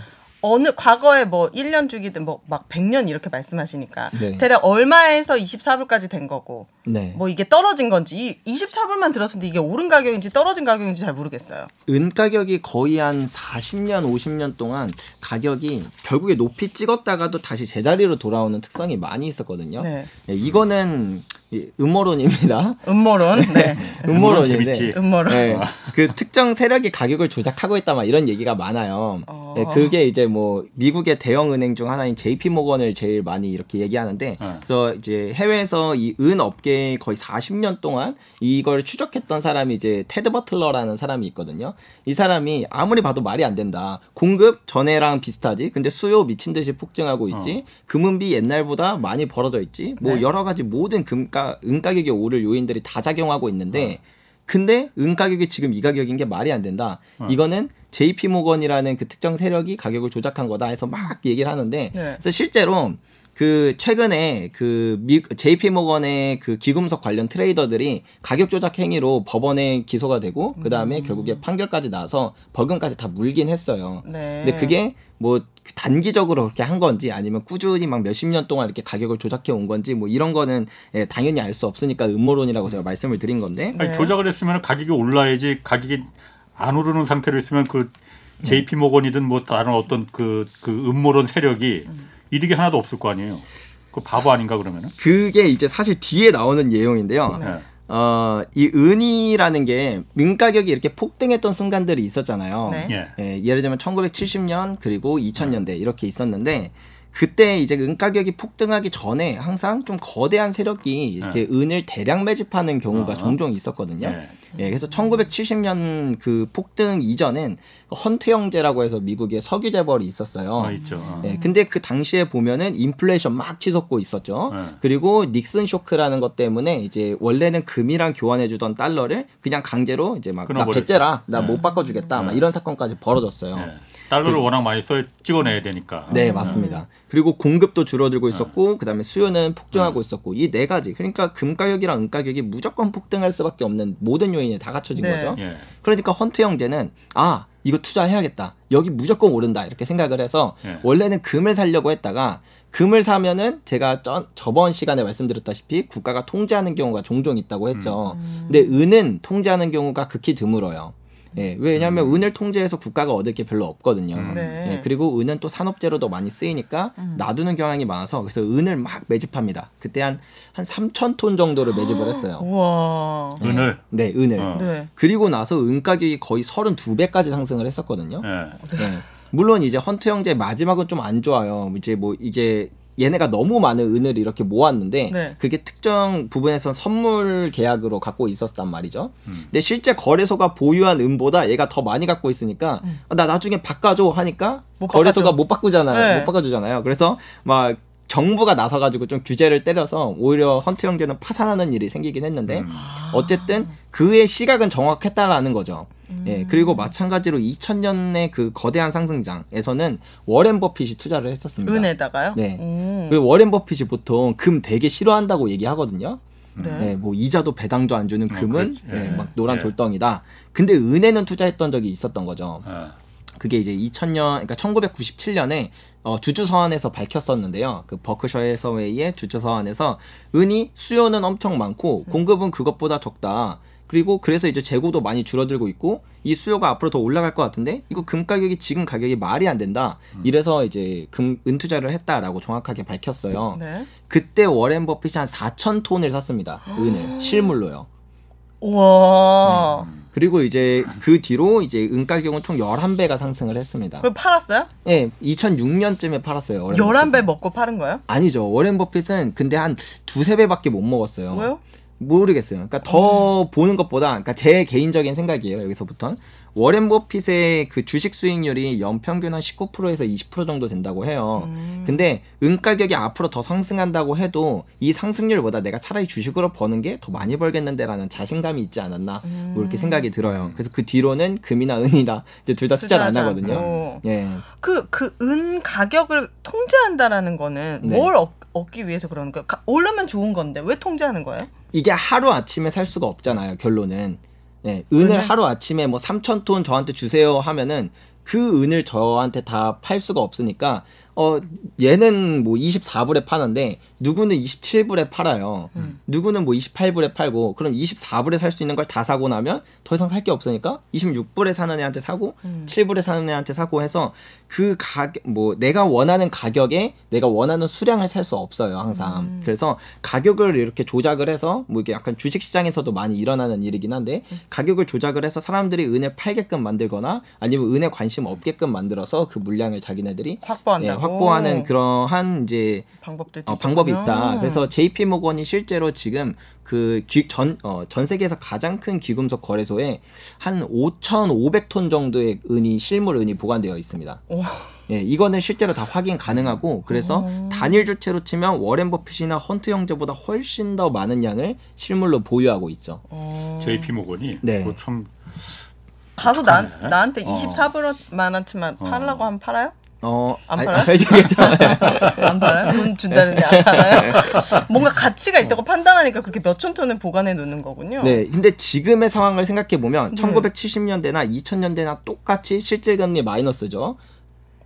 어느 과거에 뭐 1년 주기든 뭐 막 100년 이렇게 말씀하시니까 네. 대략 얼마에서 24불까지 된 거고 네. 뭐 이게 떨어진 건지 이 24불만 들었는데 이게 오른 가격인지 떨어진 가격인지 잘 모르겠어요. 은 가격이 거의 한 40년, 50년 동안 가격이 결국에 높이 찍었다가도 다시 제자리로 돌아오는 특성이 많이 있었거든요. 네. 예, 이거는 이 음모론입니다. 음모론. 네. 음모론 음모론인데. 음모론. 네, 그 특정 세력이 가격을 조작하고 있다 막 이런 얘기가 많아요. 어. 네, 그게 이제 뭐 미국의 대형 은행 중 하나인 JP 모건을 제일 많이 이렇게 얘기하는데 네. 그래서 이제 해외에서 이 은 업계에 거의 40년 동안 이걸 추적했던 사람이 이제 테드 버틀러라는 사람이 있거든요. 이 사람이 아무리 봐도 말이 안 된다. 공급 전에랑 비슷하지. 근데 수요 미친 듯이 폭증하고 있지. 금은비 옛날보다 많이 벌어져 있지. 뭐 네. 여러 가지 모든 금 가은 가격이 오를 요인들이 다 작용하고 있는데 근데 은 가격이 지금 이 가격인 게 말이 안 된다. 이거는 JP 모건이라는 그 특정 세력이 가격을 조작한 거다 해서 막 얘기를 하는데 네. 그래서 실제로 그 최근에 그 미, JP 모건의 그 기금속 관련 트레이더들이 가격 조작 행위로 법원에 기소가 되고 그 다음에 결국에 판결까지 나서 벌금까지 다 물긴 했어요. 네. 근데 그게 뭐 단기적으로 그렇게 한 건지 아니면 꾸준히 막 몇십 년 동안 이렇게 가격을 조작해 온 건지 뭐 이런 거는 예, 당연히 알 수 없으니까 음모론이라고 제가 말씀을 드린 건데 아니, 네. 조작을 했으면 가격이 올라야지 가격이 안 오르는 상태로 있으면 그 JP 모건이든 뭐 다른 어떤 그, 그 음모론 세력이 이득이 하나도 없을 거 아니에요. 그 바보 아닌가 그러면은? 그게 이제 사실 뒤에 나오는 내용인데요. 네. 어, 이 은이라는 게 은 가격이 이렇게 폭등했던 순간들이 있었잖아요. 네. 예. 예, 예를 들면 1970년 그리고 2000년대 이렇게 있었는데 그때 이제 은 가격이 폭등하기 전에 항상 좀 거대한 세력이 이렇게 은을 대량 매집하는 경우가 어. 종종 있었거든요. 예. 예, 그래서 1970년 그 폭등 이전엔 헌트 형제라고 해서 미국의 석유 재벌이 있었어요. 어, 있죠. 어. 예, 근데 그 당시에 보면은 인플레이션 막 치솟고 있었죠. 네. 그리고 닉슨 쇼크라는 것 때문에 이제 원래는 금이랑 교환해주던 달러를 그냥 강제로 이제 막 나. 배째라, 나 네. 못 바꿔주겠다, 막 네. 이런 사건까지 벌어졌어요. 예. 달러를 워낙 많이 써 찍어내야 되니까. 네, 맞습니다. 그리고 공급도 줄어들고 있었고, 그다음에 수요는 폭등하고 있었고, 이 네 가지. 그러니까 금 가격이랑 은 가격이 무조건 폭등할 수밖에 없는 모든 요인이 다 갖춰진 네. 거죠. 예. 그러니까 헌트 형제는 아 이거 투자해야겠다. 여기 무조건 오른다 이렇게 생각을 해서 예. 원래는 금을 사려고 했다가 금을 사면은 제가 저, 저번 시간에 말씀드렸다시피 국가가 통제하는 경우가 종종 있다고 했죠. 근데 은은 통제하는 경우가 극히 드물어요. 예, 왜냐하면 은을 통제해서 국가가 얻을 게 별로 없거든요. 음. 네. 예, 그리고 은은 또 산업재료도 많이 쓰이니까 놔두는 경향이 많아서 그래서 은을 막 매집합니다. 그때 한 한 3천 톤 정도를 매집을 했어요. 우와. 은을. 네, 은을. 어. 네. 그리고 나서 은 가격이 거의 32배까지 상승을 했었거든요. 예. 네. 물론 이제 헌트 형제 마지막은 좀 안 좋아요. 이제 뭐 이제 얘네가 너무 많은 은을 이렇게 모았는데 네. 그게 특정 부분에선 선물 계약으로 갖고 있었단 말이죠. 음. 근데 실제 거래소가 보유한 은보다 얘가 더 많이 갖고 있으니까 아, 나 나중에 바꿔줘 하니까 못 거래소가 바꿔줘. 못 바꾸잖아요. 네. 못 바꿔주잖아요. 그래서 막 정부가 나서가지고 좀 규제를 때려서 오히려 헌트 형제는 파산하는 일이 생기긴 했는데 음. 어쨌든 그의 시각은 정확했다라는 거죠. 예, 그리고 마찬가지로 2000년의 그 거대한 상승장에서는 워렌 버핏이 투자를 했었습니다. 은에다가요? 네. 오. 그리고 워렌 버핏이 보통 금 되게 싫어한다고 얘기하거든요. 네. 네, 뭐 이자도 배당도 안 주는 금은 그렇지. 예, 예. 막 노란 예. 돌덩이다. 근데 은에는 투자했던 적이 있었던 거죠. 예. 그게 이제 2000년, 그러니까 1997년에 어, 주주 서한에서 밝혔었는데요. 그 버크셔 해서웨이의 주주 서한에서 은이 수요는 엄청 많고 공급은 그것보다 적다. 그리고 그래서 이제 재고도 많이 줄어들고 있고 이 수요가 앞으로 더 올라갈 것 같은데 이거 금 가격이 지금 가격이 말이 안 된다. 이래서 이제 금 은 투자를 했다라고 정확하게 밝혔어요. 네. 그때 워렌 버핏이 한 4천 톤을 샀습니다. 은을 실물로요. 우와. 그리고 이제 그 뒤로 이제 은 가격은 총 11배가 상승을 했습니다. 그럼 팔았어요? 예, 2006년쯤에 팔았어요. 워렌 11배 버핏은. 먹고 파는 거예요? 아니죠. 워렌 버핏은 근데 한 두세 배밖에 못 먹었어요. 왜요? 모르겠어요. 그러니까 더 보는 것보다, 그러니까 제 개인적인 생각이에요. 여기서부터 워렌 버핏의 그 주식 수익률이 연평균 한 19%에서 20% 정도 된다고 해요. 음. 근데 은 가격이 앞으로 더 상승한다고 해도 이 상승률보다 내가 차라리 주식으로 버는 게 더 많이 벌겠는데라는 자신감이 있지 않았나 뭐 이렇게 생각이 들어요. 그래서 그 뒤로는 금이나 은이나 이제 둘 다 투자를 안 하거든요. 않고. 예. 그, 그, 은 가격을 통제한다라는 거는 네. 뭘 얻, 얻기 위해서 그러는 거예요? 가- 오르면 좋은 건데 왜 통제하는 거예요? 이게 하루 아침에 살 수가 없잖아요. 결론은. 예, 은을 은을? 하루 아침에 뭐 3천 톤 저한테 주세요 하면은 그 은을 저한테 다 팔 수가 없으니까 어 얘는 뭐 24불에 파는데 누구는 27불에 팔아요. 누구는 뭐 28불에 팔고 그럼 24불에 살 수 있는 걸 다 사고 나면 더 이상 살 게 없으니까 26불에 사는 애한테 사고 7불에 사는 애한테 사고 해서 그 가격 뭐 내가 원하는 가격에 내가 원하는 수량을 살 수 없어요 항상. 그래서 가격을 이렇게 조작을 해서 뭐 이게 약간 주식 시장에서도 많이 일어나는 일이긴 한데 가격을 조작을 해서 사람들이 은을 팔게끔 만들거나 아니면 은에 관심 없게끔 만들어서 그 물량을 자기네들이 확보한다고. 예, 확보하는 그러한 이제 방법들도 어, 방법 이 있었군요. 있다. 그래서 JP 모건이 실제로 지금 그전전 어, 전 세계에서 가장 큰 귀금속 거래소에 한 5,500톤 정도의 은이 실물 은이 보관되어 있습니다. 오. 예, 이거는 실제로 다 확인 가능하고 그래서 단일 주체로 치면 워렌 버핏이나 헌트 형제보다 훨씬 더 많은 양을 실물로 보유하고 있죠. 어. JP 모건이 네. 그거 참 가서 나. 나한테 어. 24불만 원치만 팔라고 하면 팔아요? 어, 안 아니, 팔아요? 괜찮아요. 안 팔아요? 돈 준다는데 안 팔아요? 뭔가 가치가 있다고 판단하니까 그렇게 몇천 톤을 보관해 놓는 거군요. 네, 근데 지금의 상황을 생각해 보면 네. 1970년대나 2000년대나 똑같이 실질 금리 마이너스죠.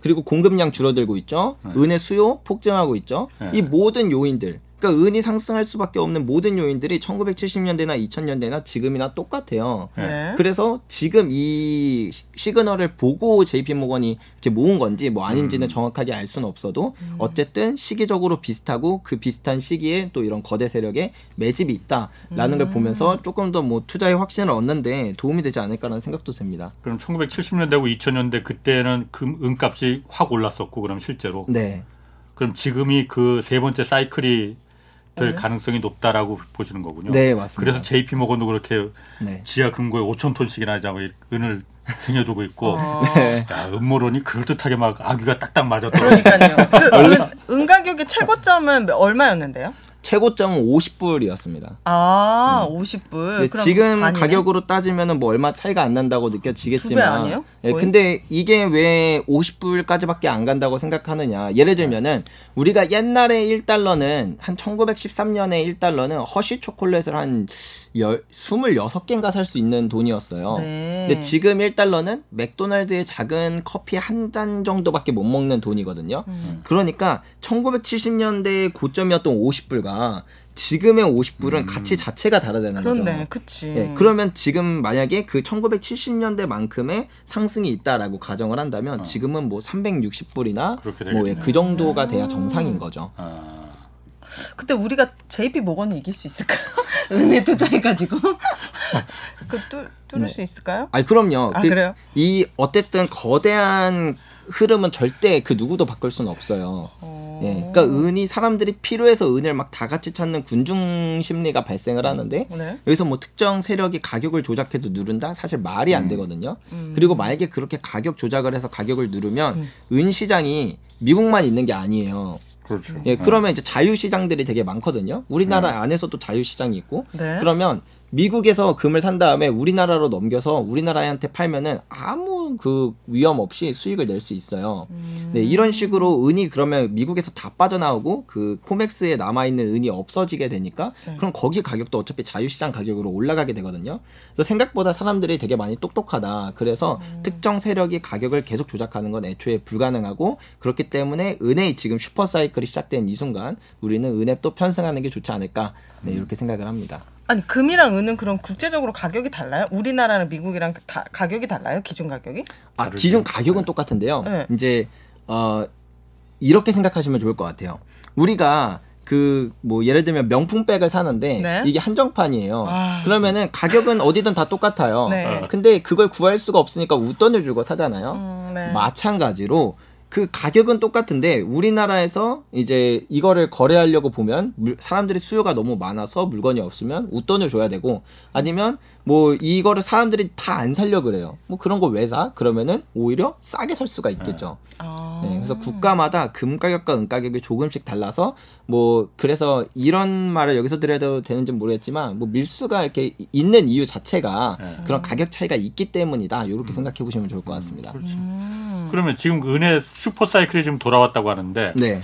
그리고 공급량 줄어들고 있죠. 은의 수요 폭증하고 있죠. 네. 이 모든 요인들, 그러니까 은이 상승할 수밖에 없는 모든 요인들이 1970년대나 2000년대나 지금이나 똑같아요. 네. 그래서 지금 이 시- 시그널을 보고 JP 모건이 이렇게 모은 건지 뭐 아닌지는 정확하게 알 수는 없어도 어쨌든 시기적으로 비슷하고 그 비슷한 시기에 또 이런 거대 세력의 매집이 있다라는 걸 보면서 조금 더 뭐 투자의 확신을 얻는데 도움이 되지 않을까라는 생각도 듭니다. 그럼 1970년대고 2000년대 그때는 금 은값이 확 올랐었고 그럼 실제로 네. 그럼 지금이 그 세 번째 사이클이 될 가능성이 높다라고 보시는 거군요. 네, 맞습니다. 그래서 JP 모건도 그렇게 네. 지하 금고에 5천 톤씩이나 자고 은을 쟁여두고 있고 어. 네. 야, 음모론이 그럴듯하게 막 아귀가 딱딱 맞았더라고. 그러니까요. 그 은, 은 가격의 최고점은 얼마였는데요? 최고점은 50불이었습니다. 아, 50불. 그럼 지금 반이네? 가격으로 따지면은 뭐 얼마 차이가 안 난다고 두배 느껴지겠지만 아니에요? 예? 근데 이게 왜 50불까지밖에 안 간다고 생각하느냐 예를 들면은 우리가 옛날에 1달러는 한 1913년에 1달러는 허쉬 초콜릿을 한 열, 26개인가 살 수 있는 돈이었어요 네. 근데 지금 1달러는 맥도날드의 작은 커피 한 잔 정도밖에 못 먹는 돈이거든요 음. 그러니까 1970년대의 고점이었던 50불과 지금의 50불은 가치 자체가 다르다는 거죠. 그런데 그치. 예, 그러면 지금 만약에 그 1970년대만큼의 상승이 있다라고 가정을 한다면 지금은 뭐 360불이나 그렇게 뭐 되겠네요. 그 정도가 돼야 정상인 거죠. 아, 그때 우리가 JP 모건을 이길 수 있을까요? 은에 투자해가지고 그 뚫, 뚫을 네. 수 있을까요? 아니 그럼요. 아, 그- 그래요? 이 어쨌든 거대한 흐름은 절대 그 누구도 바꿀 수는 없어요. 어. 예, 그러니까 은이 사람들이 필요해서 은을 막 다 같이 찾는 군중 심리가 발생을 하는데 네. 여기서 뭐 특정 세력이 가격을 조작해도 누른다? 사실 말이 안 되거든요. 그리고 만약에 그렇게 가격 조작을 해서 가격을 누르면 은 시장이 미국만 있는 게 아니에요. 그렇죠. 예, 그러면 이제 자유 시장들이 되게 많거든요. 우리나라 안에서도 자유 시장이 있고. 네. 그러면 미국에서 금을 산 다음에 우리나라로 넘겨서 우리나라한테 팔면은 아무 그 위험 없이 수익을 낼 수 있어요. 음. 네, 이런 식으로 은이 그러면 미국에서 다 빠져나오고 그 코맥스에 남아 있는 은이 없어지게 되니까 네. 그럼 거기 가격도 어차피 자유시장 가격으로 올라가게 되거든요. 그래서 생각보다 사람들이 되게 많이 똑똑하다. 그래서 음. 특정 세력이 가격을 계속 조작하는 건 애초에 불가능하고 그렇기 때문에 은의 지금 슈퍼 사이클이 시작된 이 순간 우리는 또 편승하는 게 좋지 않을까 네, 이렇게 생각을 합니다. 아니 금이랑 은은 그럼 국제적으로 가격이 달라요? 우리나라랑 미국이랑 다 가격이 달라요? 기준 가격이? 아. 기존 가격은 똑같은데요. 네. 이제 어 이렇게 생각하시면 좋을 것 같아요. 우리가 그 뭐 예를 들면 명품백을 사는데 네. 이게 한정판이에요. 아. 그러면은 가격은 어디든 다 똑같아요. 네. 근데 그걸 구할 수가 없으니까 웃돈을 주고 사잖아요. 음, 네. 마찬가지로 그 가격은 똑같은데 우리나라에서 이제 이거를 거래하려고 보면 물- 사람들이 수요가 너무 많아서 물건이 없으면 웃돈을 줘야 되고 아니면 뭐 이거를 사람들이 다 안 살려 그래요. 뭐 그런 거 왜 사? 그러면은 오히려 싸게 살 수가 있겠죠. 아. 네, 그래서 국가마다 금 가격과 은 가격이 조금씩 달라서 뭐 그래서 이런 말을 여기서 드려도 되는지 모르겠지만 뭐 밀수가 이렇게 있는 이유 자체가 네. 그런 가격 차이가 있기 때문이다. 이렇게 생각해 보시면 좋을 것 같습니다. 음. 그러면 지금 그 은혜 슈퍼 사이클이 지금 돌아왔다고 하는데 네.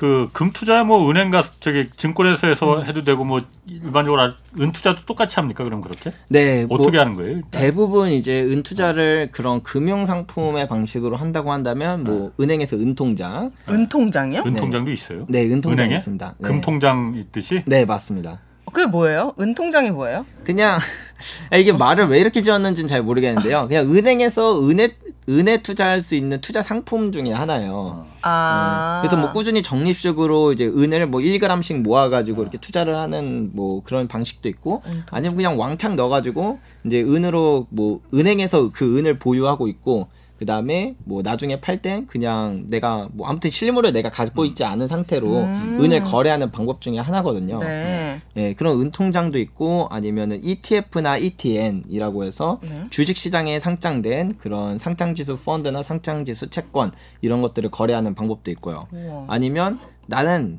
그 금투자 뭐 은행 가 저기 증권에서 해서 음. 해도 되고 뭐 일반적으로 아- 은투자도 똑같이 합니까? 그럼 그렇게? 네. 뭐 어떻게 하는 거예요? 일단? 대부분 이제 은투자를 그런 금융 상품의 방식으로 한다고 한다면 뭐 은행에서 은통장, 은통장이요? 은통장도 있어요? 네, 은통장 은행에? 있습니다. 네. 금통장 있듯이? 네, 맞습니다. 그게 뭐예요? 은통장이 뭐예요? 그냥 이게 말을 왜 이렇게 지었는지는 잘 모르겠는데요. 그냥 은행에서 은혜 은혜 투자할 수 있는 투자 상품 중에 하나예요. 아. 그래서 뭐 꾸준히 적립식으로 이제 은혜를 뭐 1g씩 모아가지고 이렇게 투자를 하는 뭐 그런 방식도 있고 아니면 그냥 왕창 넣어가지고 이제 은으로 뭐 은행에서 그 은을 보유하고 있고 그 다음에 뭐 나중에 팔 땐 그냥 내가 뭐 아무튼 실물을 내가 갖고 있지 않은 상태로 음. 은을 거래하는 방법 중에 하나거든요. 네. 예, 그런 은통장도 있고 아니면은 ETF나 ETN이라고 해서 네. 주식 시장에 상장된 그런 상장지수 펀드나 상장지수 채권 이런 것들을 거래하는 방법도 있고요. 우와. 아니면 나는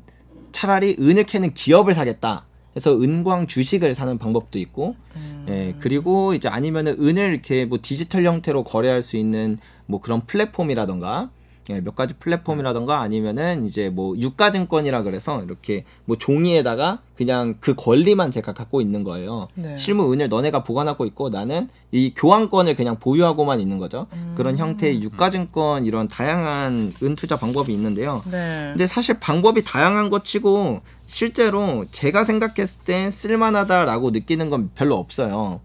차라리 은을 캐는 기업을 사겠다. 해서 은광 주식을 사는 방법도 있고, 음. 예, 그리고 이제 아니면은 은을 이렇게 뭐 디지털 형태로 거래할 수 있는 뭐 그런 플랫폼이라던가, 예, 몇 가지 플랫폼이라던가 아니면은 이제 뭐 유가증권이라 그래서 이렇게 뭐 종이에다가 그냥 그 권리만 제가 갖고 있는 거예요. 네. 실무 은을 너네가 보관하고 있고 나는 이 교환권을 그냥 보유하고만 있는 거죠. 음. 그런 형태의 유가증권 이런 다양한 은 투자 방법이 있는데요. 네. 근데 사실 방법이 다양한 것 치고 실제로 제가 생각했을 때 쓸만하다라고 느끼는 건 별로 없어요.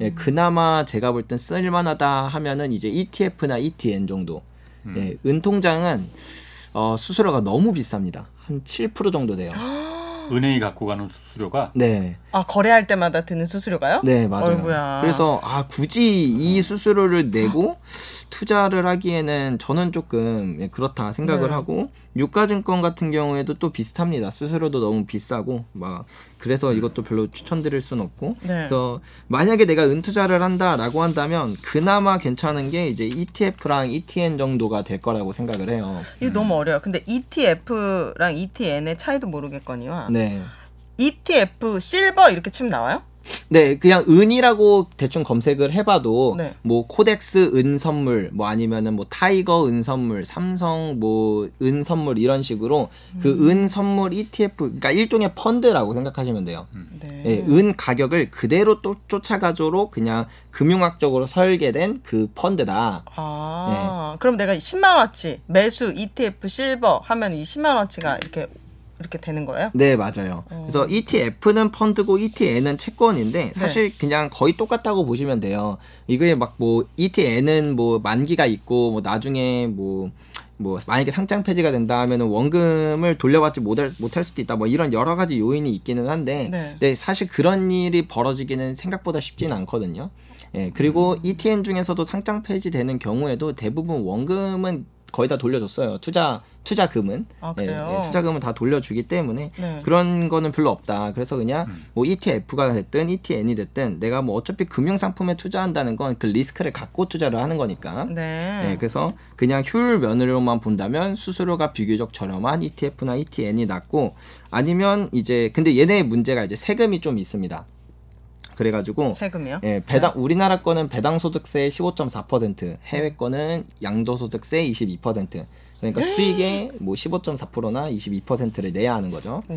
예, 그나마 제가 볼 땐 쓸만하다 하면은 이제 ETF나 ETN 정도. 예, 은통장은 어, 수수료가 너무 비쌉니다. 한 7% 정도 돼요. 은행이 갖고 가는 수수료가 네. 아 거래할 때마다 드는 수수료가요? 네, 맞아요. 어이구야. 그래서 아 굳이 이 수수료를 내고 투자를 하기에는 저는 조금 예, 그렇다 생각을 네. 하고 유가증권 같은 경우에도 또 비슷합니다. 수수료도 너무 비싸고 막 그래서 이것도 별로 추천드릴 수는 없고 네. 그래서 만약에 내가 은투자를 한다라고 한다면 그나마 괜찮은 게 이제 ETF랑 ETN 정도가 될 거라고 생각을 해요. 이거 너무 어려요. 근데 ETF랑 ETN의 차이도 모르겠거니와 네. ETF silver 이렇게 치면 나와요? 네, 그냥 은이라고 대충 검색을 해봐도 네. 뭐 KODEX 은 선물, 뭐 아니면은 뭐 TIGER 은 선물, 삼성 뭐 은 선물 이런 식으로 그은 선물 ETF, 그러니까 일종의 펀드라고 생각하시면 돼요. 네. 예, 은 가격을 그대로 또 쫓아가도록 그냥 금융학적으로 설계된 그 펀드다. 아, 그럼 내가 10만 원치 매수 ETF 실버 하면 이 10만 원치가 이렇게 이렇게 되는 거예요? 네, 맞아요. 그래서 ETF는 펀드고 ETN은 채권인데 사실 그냥 거의 똑같다고 보시면 돼요. 이게 막 뭐 ETN은 뭐 만기가 있고 뭐 나중에 뭐뭐 만약에 상장 폐지가 된다 하면은 원금을 돌려받지 못할 못할 수도 있다. 뭐 이런 여러 가지 요인이 있기는 한데 네. 근데 사실 그런 일이 벌어지기는 생각보다 쉽지는 않거든요. 예, 그리고 ETN 중에서도 상장 폐지되는 경우에도 대부분 원금은 거의 다 돌려줬어요. 투자 투자금은 아, 예, 그래요? 예, 투자금은 다 돌려주기 때문에 네. 그런 거는 별로 없다. 그래서 그냥 뭐 ETF가 됐든 ETN이 됐든 내가 뭐 어차피 금융 상품에 투자한다는 건 그 리스크를 갖고 투자를 하는 거니까. 네. 네, 그래서 그냥 효율 면으로만 본다면 수수료가 비교적 저렴한 ETF나 ETN이 낫고 아니면 이제 근데 얘네의 문제가 이제 세금이 좀 있습니다. 그래가지고 세금이요? 예, 배당 우리나라 거는 배당 소득세 15.4%, 해외 거는 양도 소득세 22%. 그러니까 수익의 뭐 15.4%나 22%를 내야 하는 거죠. 오.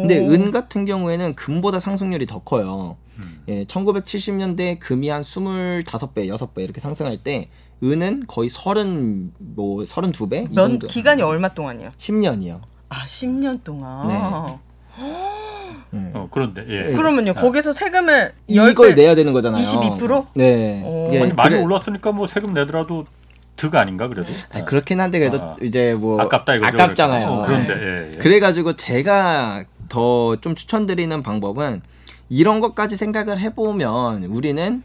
근데 은 같은 경우에는 금보다 상승률이 더 커요. 음. 예, 1970년대 금이 한 25배, 6배 이렇게 상승할 때 은은 거의 30, 뭐 32배? 이면 정도. 기간이 얼마 동안이요? 10년이요. 아, 10년 동안. 네. 어, 그런데 예. 그러면요, 거기서 세금을 이걸 10배 내야 되는 거잖아요. 22%? 네. 오. 이게 아니 많이 그래- 올랐으니까 뭐 세금 내더라도 득 아닌가 그래도. 아니, 그렇긴 한데 그래도 아. 이제 뭐 아깝다 이거죠. 아깝잖아요. 어, 그런데 네. 예, 예. 그래가지고 제가 더 좀 추천드리는 방법은 이런 것까지 생각을 해보면 우리는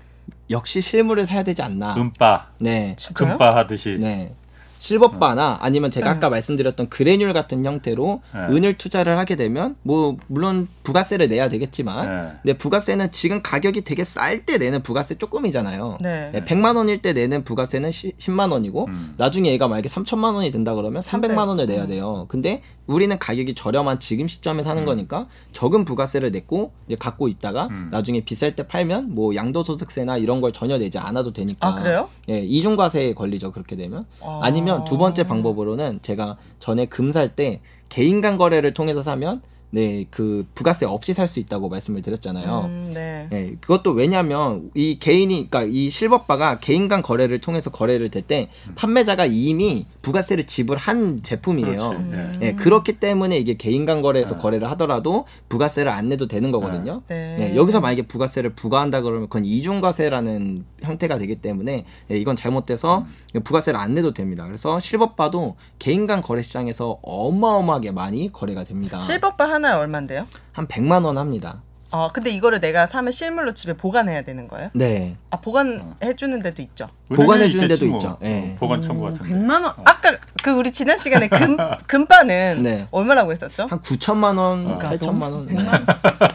역시 실물을 사야 되지 않나. 은바 네. 진짜요? 금바 하듯이 네. 실버바나 아니면 제가 아까 말씀드렸던 그레듈 같은 형태로 네. 은을 투자를 하게 되면 뭐 물론 부가세를 내야 되겠지만 네. 근데 부가세는 지금 가격이 되게 쌀 때 내는 부가세 조금이잖아요. 네. 100만 원일 때 내는 부가세는 시, 10만 원이고 음. 나중에 얘가 만약에 3천만 원이 된다 그러면 300만 원을 내야 돼요. 근데 우리는 가격이 저렴한 지금 시점에 사는 거니까 적은 부가세를 냈고 이제 갖고 있다가 음. 나중에 비쌀 때 팔면 뭐 양도소득세나 이런 걸 전혀 내지 않아도 되니까 아, 그래요? 예, 이중과세에 걸리죠. 그렇게 되면. 아. 아니면 두 번째 방법으로는 제가 전에 금 살 때 개인 간 거래를 통해서 사면 네, 그 부가세 없이 살 수 있다고 말씀을 드렸잖아요. 음, 네. 예, 그것도 왜냐면 이 개인이 그러니까 이 실버바가 개인 간 거래를 통해서 거래를 될 때 판매자가 이미 부가세를 지불한 제품이에요. 그렇지. 예. 예, 그렇기 때문에 이게 개인 간 거래에서 네. 거래를 하더라도 부가세를 안 내도 되는 거거든요. 네. 네, 여기서 만약에 부가세를 부과한다 그러면 그건 이중과세라는 형태가 되기 때문에 예, 이건 잘못돼서 부가세를 안 내도 됩니다. 그래서 실버바도 개인 간 거래 시장에서 어마어마하게 많이 거래가 됩니다. 실버바 하나에 얼마인데요? 한 100만 원 합니다. 어, 근데 이거를 내가 사면 실물로 집에 보관해야 되는 거예요? 네. 아, 보관해 주는 데도 있죠. 보관해 주는 데도 뭐. 있죠. 예. 어, 보관 청구 같은 데. 100만 원. 아까 그 우리 지난 시간에 금 금바는 네. 얼마라고 했었죠? 한 9천만 원, 어. 8천만 원. 네.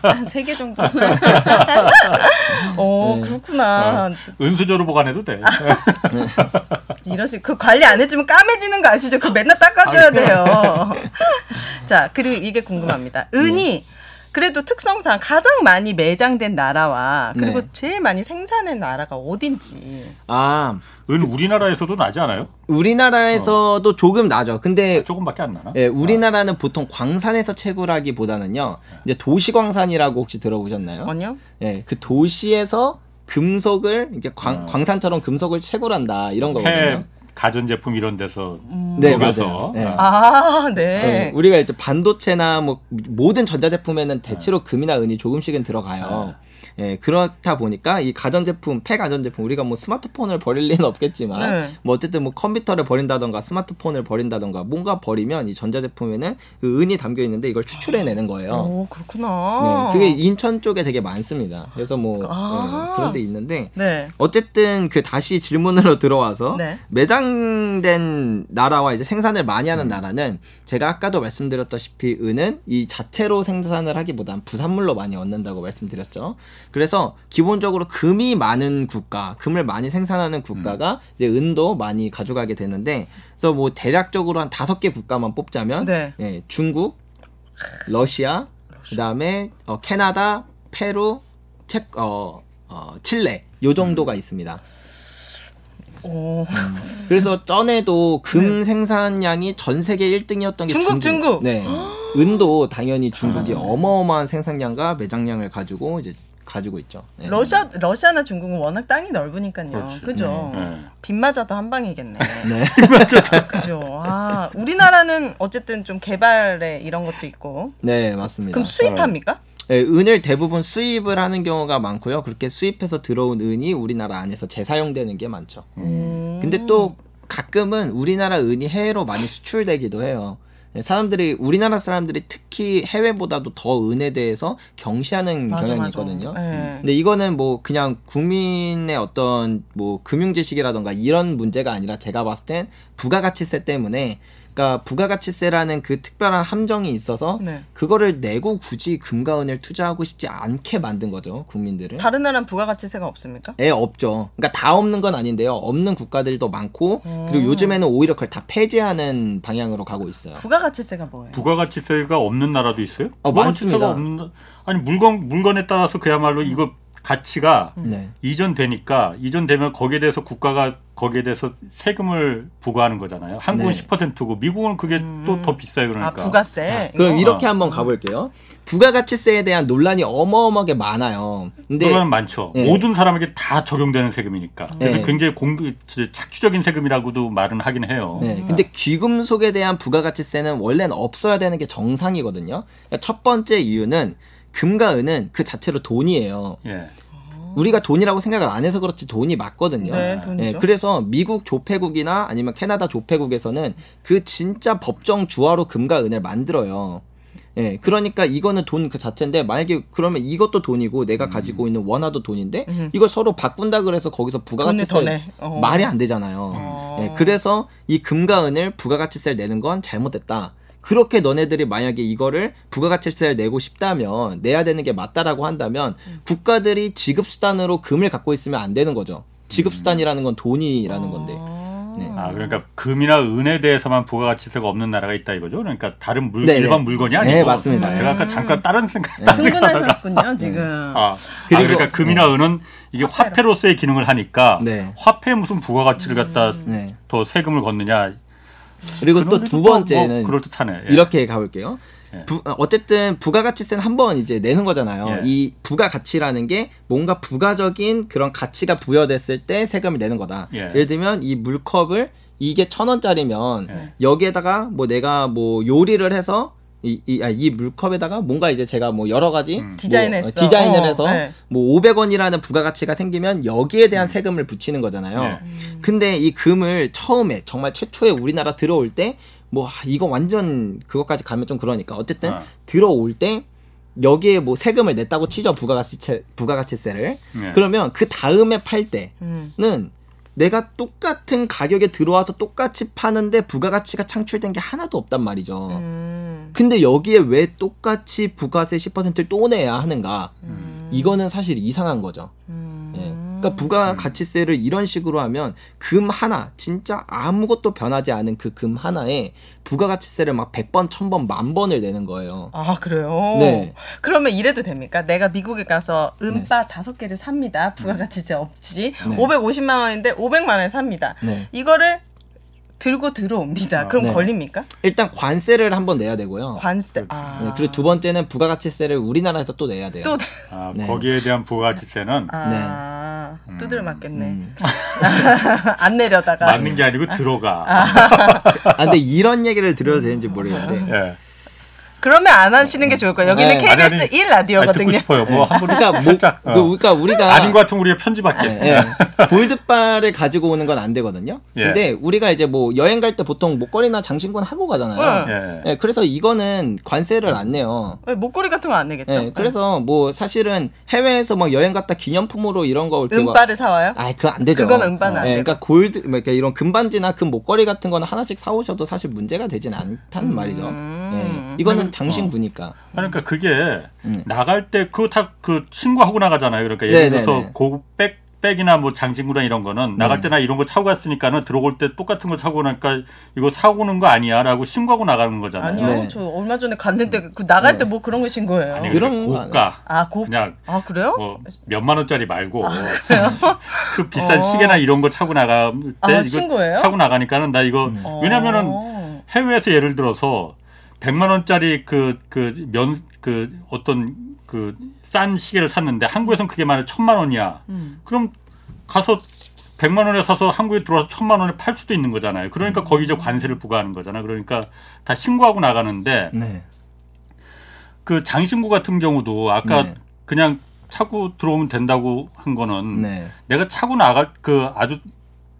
한세개 정도. 어, 네. 그렇구나. 은수저로 보관해도 돼. 이러시 그 관리 안 해주면 까매지는 거 아시죠? 그 맨날 닦아줘야 돼요. 자 그리고 이게 궁금합니다. 은이 그래도 특성상 가장 많이 매장된 나라와 그리고 네. 제일 많이 생산한 나라가 어딘지. 아, 은 우리나라에서도 나지 않아요? 우리나라에서도 조금 나죠. 근데 조금밖에 안 나나? 예, 우리나라는 보통 광산에서 채굴하기보다는요. 이제 도시 광산이라고 혹시 들어보셨나요? 아니요? 예, 그 도시에서 금속을 이렇게 광, 어. 광산처럼 금속을 채굴한다 이런 해 거거든요. 가전제품 이런 데서 네, 녹여서. 맞아요. 네. 아 네. 예, 우리가 이제 반도체나 뭐 모든 전자제품에는 대체로 금이나 은이 조금씩은 들어가요. 예, 그렇다 보니까 이 가전제품, 폐 가전제품 우리가 뭐 스마트폰을 버릴 리는 없겠지만 네. 뭐 어쨌든 뭐 컴퓨터를 버린다던가 스마트폰을 버린다던가 뭔가 버리면 이 전자제품에는 그 은이 담겨 있는데 이걸 추출해내는 거예요. 오 그렇구나. 네, 그게 인천 쪽에 되게 많습니다. 그래서 뭐 아. 예, 그런 데 있는데 네. 어쨌든 그 다시 질문으로 들어와서 네. 매장된 나라와 이제 생산을 많이 음. 하는 나라는 제가 아까도 말씀드렸다시피 은은 이 자체로 생산을 하기보단 부산물로 많이 얻는다고 말씀드렸죠. 그래서 기본적으로 금이 많은 국가, 금을 많이 생산하는 국가가 음. 이제 은도 많이 가져가게 되는데 그래서 뭐 대략적으로 한 다섯 개 국가만 뽑자면 네. 예, 중국, 러시아, 그다음에 어, 캐나다, 페루, 체, 어, 어, 칠레 요 정도가 음. 있습니다. 오. 그래서 전에도 금 생산량이 전 세계 1등이었던 게 네. 중국, 중국. 네. 은도 당연히 중국이 어마어마한 생산량과 매장량을 가지고 이제 가지고 있죠. 네. 러시아 러시아나 중국은 워낙 땅이 넓으니까요. 그렇지. 그죠? 네. 빗 맞아도 한 방이겠네. 네. 그죠. 아, 우리나라는 어쨌든 좀 개발에 이런 것도 있고. 네, 맞습니다. 그럼 수입합니까? 네, 은을 대부분 수입을 하는 경우가 많고요. 그렇게 수입해서 들어온 은이 우리나라 안에서 재사용되는 게 많죠. 음. 근데 또 가끔은 우리나라 은이 해외로 많이 수출되기도 해요. 네, 사람들이 우리나라 사람들이 특히 해외보다도 더 은에 대해서 경시하는 맞아, 경향이 맞아. 있거든요. 네. 근데 이거는 뭐 그냥 국민의 어떤 뭐 금융 지식이라던가 이런 문제가 아니라 제가 봤을 땐 부가가치세 때문에 그러니까 부가가치세라는 그 특별한 함정이 있어서 네. 그거를 내고 굳이 금과 은을 투자하고 싶지 않게 만든 거죠 국민들을. 다른 나라는 부가가치세가 없습니까? 예, 없죠. 그러니까 다 없는 건 아닌데요. 없는 국가들도 많고 그리고 요즘에는 오히려 그걸 다 폐지하는 방향으로 가고 있어요. 부가가치세가 뭐예요? 부가가치세가 없는 나라도 있어요? 어, 많습니다. 없는 나- 아니 물건 물건에 따라서 그야말로 이거 가치가 네. 이전되니까 이전되면 거기에 대해서 국가가 거기에 대해서 세금을 부과하는 거잖아요. 한국은 네. 10%고 미국은 그게 또더 비싸요. 그러니까. 아, 부가세. 그럼 이거? 이렇게 한번 가볼게요. 부가가치세에 대한 논란이 어마어마하게 많아요. 근데 그거는 많죠. 네. 모든 사람에게 다 적용되는 세금이니까. 그래서 네. 굉장히 공, 착취적인 세금이라고도 말은 하긴 해요. 네, 근데 귀금속에 대한 부가가치세는 원래는 없어야 되는 게 정상이거든요. 그러니까 첫 번째 이유는 금과 은은 그 자체로 돈이에요. 예. 우리가 돈이라고 생각을 안 해서 그렇지 돈이 맞거든요. 네, 돈이죠. 예, 그래서 미국 조폐국이나 아니면 캐나다 조폐국에서는 그 진짜 법정 주화로 금과 은을 만들어요. 예, 그러니까 이거는 돈 그 자체인데 만약에 그러면 이것도 돈이고 내가 가지고 있는 원화도 돈인데 음. 이걸 서로 바꾼다 그래서 거기서 부가가치세 내. 어. 말이 안 되잖아요. 어. 예, 그래서 이 금과 은을 부가가치세를 내는 건 잘못됐다. 그렇게 너네들이 만약에 이거를 부가가치세를 내고 싶다면 내야 되는 게 맞다라고 한다면 국가들이 지급수단으로 금을 갖고 있으면 안 되는 거죠. 지급수단이라는 건 돈이라는 건데. 네. 아 그러니까 금이나 은에 대해서만 부가가치세가 없는 나라가 있다 이거죠. 그러니까 다른 물 네, 일반 네. 물건이 아니고. 네, 맞습니다. 제가 아까 잠깐 다른 생각. 네. 흥분하셨군요 지금. 아, 아, 그리고- 그러니까 금이나 은은 이게 화폐로서의 기능을 하니까 네. 화폐에 무슨 부가가치를 갖다 네. 더 세금을 걷느냐. 그리고 또 두 번째는 뭐. 예. 이렇게 가볼게요. 예. 부- 어, 어쨌든 부가가치세는 한 번 이제 내는 거잖아요. 예. 이 부가가치라는 게 뭔가 부가적인 그런 가치가 부여됐을 때 세금을 내는 거다. 예. 예를 들면 이 물컵을 이게 천 원짜리면 예. 여기에다가 뭐 내가 뭐 요리를 해서 이, 이, 아, 이 물컵에다가 뭔가 이제 제가 뭐 여러 가지 음. 디자인했어. 뭐, 어, 디자인을 어, 해서 네. 뭐 500원이라는 부가가치가 생기면 여기에 대한 세금을 붙이는 거잖아요. 예. 근데 이 금을 처음에 정말 최초에 우리나라 들어올 때 뭐 이거 완전 그것까지 가면 좀 그러니까 어쨌든 아. 들어올 때 여기에 뭐 세금을 냈다고 치죠 부가가치세 부가가치세를 예. 그러면 그 다음에 팔 때는 음. 내가 똑같은 가격에 들어와서 똑같이 파는데 부가가치가 창출된 게 하나도 없단 말이죠. 음. 근데 여기에 왜 똑같이 부가세 10%를 또 내야 하는가? 음. 이거는 사실 이상한 거죠. 음. 예. 그러니까 부가 가치세를 이런 식으로 하면 금 하나 진짜 아무것도 변하지 않은 그 금 하나에 부가 가치세를 막 100번, 1000번, 만 번을 내는 거예요. 아 그래요? 네. 그러면 이래도 됩니까? 내가 미국에 가서 은바 다섯 개를 삽니다. 부가 가치세 없이 네. 550만 원인데 500만 원에 삽니다. 네. 이거를 들고 들어옵니다. 그럼 네. 걸립니까? 일단 관세를 한번 내야 되고요. 관세. 아. 네, 그리고 두 번째는 부가가치세를 우리나라에서 또 내야 돼요. 또 아, 네. 거기에 대한 부가가치세는 아, 두드려 맞겠네. 음. 안 내려다가. 맞는 게 아니고 들어가. 아, 근데 이런 얘기를 드려도 되는지 모르겠는데. 예. 그러면 안 하시는 게 좋을 거예요. 여기는 네. KBS 아니, 아니. 1 아니, 듣고 라디오거든요. 싶어요. 뭐한번 그러니까 뭐, 살짝. 어. 그, 그러니까 우리가 아닌 것 같으면 우리가 편집할게. 예, 예. 골드바를 가지고 오는 건 안 되거든요. 예. 근데 우리가 이제 뭐 여행 갈 때 보통 목걸이나 장신구는 하고 가잖아요. 응. 예. 예, 그래서 이거는 관세를 안 내요. 네, 목걸이 같은 거 안 내겠죠? 예, 그래서 뭐 사실은 해외에서 막 여행 갔다 기념품으로 이런 거 막- 은바를 사와요? 아이 그거 안 되죠. 그건 은바는 안 예, 되고. 그러니까 골드, 뭐 이렇게 이런 금반지나 금 목걸이 같은 거는 하나씩 사 오셔도 사실 문제가 되진 않다는 말이죠. 음. 예, 이거는 장신 구니까. 그러니까 그게 음. 나갈 때 그거 다 그 신고하고 나가잖아요. 그러니까 네, 예를 네, 들어서 네. 고백 백이나 뭐 장신구나 이런 거는 나갈 때나 이런 거 차고 갔으니까는 들어올 때 똑같은 거 차고 나니까 이거 사고 오는 거 아니야라고 신고하고 나가는 거잖아요. 아니요. 네. 저 얼마 전에 갔는데 그 나갈 때뭐 그런 거 신고해요. 아니, 그런 그러니까 거 고가 아, 고 그냥 아, 그래요? 뭐 몇만 원짜리 말고 그 비싼 아, 어. 시계나 이런 거 차고 나갈 때 아, 이거 신고해요? 차고 나가니까는 나 이거 어. 왜냐면은 해외에서 예를 들어서 100만 원짜리 그 그면그 어떤 그 싼 시계를 샀는데 한국에선 그게 만약 천만 원이야. 음. 그럼 가서 100만 원에 사서 한국에 들어와서 천만 원에 팔 수도 있는 거잖아요. 그러니까 거기 이제 관세를 부과하는 거잖아. 그러니까 다 신고하고 나가는데 네. 그 장신구 같은 경우도 아까 네. 그냥 차고 들어오면 된다고 한 거는 네. 내가 차고 나갈 그 아주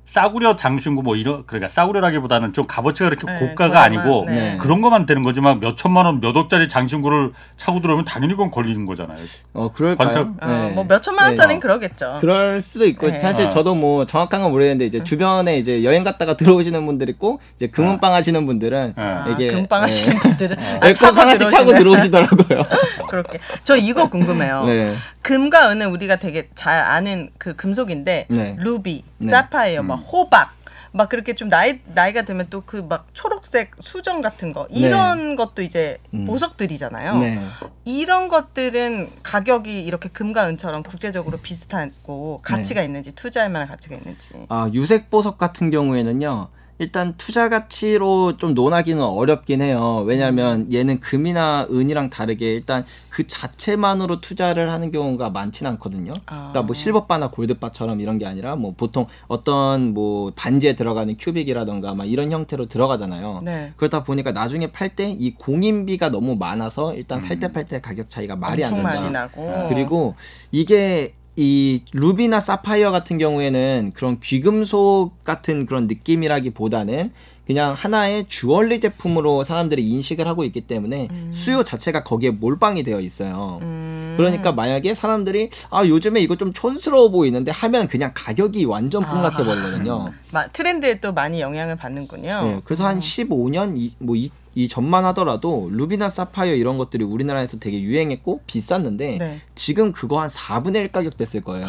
싸구려 장신구 뭐 이런 그러니까 싸구려라기보다는 좀 값어치가 그렇게 네, 고가가 저렴한, 아니고 네. 그런 것만 되는 거지 막 몇 천만 원, 몇 억짜리 장신구를 차고 들어오면 당연히 그건 걸리는 거잖아요. 어, 그럴까요? 어, 네. 뭐몇 천만 원짜리는 네. 그러겠죠. 그럴 수도 있고 네. 사실 어. 저도 뭐 정확한 건 모르겠는데 이제 주변에 이제 여행 갔다가 들어오시는 분들 있고 이제 금은빵 하시는 분들은 예. 아, 이게 금빵 네. 하시는 분들은 네, 아, 꼭 차고 하나씩 차고. 들어오시더라고요. 그렇게. 저 이거 궁금해요. 네. 금과 은은 우리가 되게 잘 아는 그 금속인데 네. 루비, 네. 사파이어, 막 호박, 막 그렇게 좀 나이 나이가 들면 또 그 막 초록색 수정 같은 거 이런 것도 이제 음. 보석들이잖아요. 네. 이런 것들은 가격이 이렇게 금과 은처럼 국제적으로 비슷하고 가치가 있는지 투자할 만한 가치가 있는지. 아, 유색 보석 같은 경우에는요. 일단 투자 가치로 좀 논하기는 어렵긴 해요. 왜냐하면 얘는 금이나 은이랑 다르게 일단 그 자체만으로 투자를 하는 경우가 많지는 않거든요. 아. 그러니까 뭐 실버바나 골드바처럼 이런 게 아니라 뭐 보통 어떤 뭐 반지에 들어가는 큐빅이라던가 막 이런 형태로 들어가잖아요. 네. 그러다 보니까 나중에 팔 때 이 공인비가 너무 많아서 일단 살 때 팔때 가격 차이가 말이 안 된다. 많이 나고. 그리고 이게 이 루비나 사파이어 같은 경우에는 그런 귀금속 같은 그런 느낌이라기보다는 그냥 하나의 주얼리 제품으로 사람들이 인식을 하고 있기 때문에 수요 자체가 거기에 몰빵이 되어 있어요. 음. 그러니까 만약에 사람들이 아 요즘에 이거 좀 촌스러워 보이는데 하면 그냥 가격이 완전 아. 폭락해 버리거든요. 마- 트렌드에 또 많이 영향을 받는군요. 네, 그래서 한 15년 이, 뭐 이, 이 전만 하더라도 루비나 사파이어 이런 것들이 우리나라에서 되게 유행했고 비쌌는데 네. 지금 그거 한 4분의 1 가격 됐을 거예요.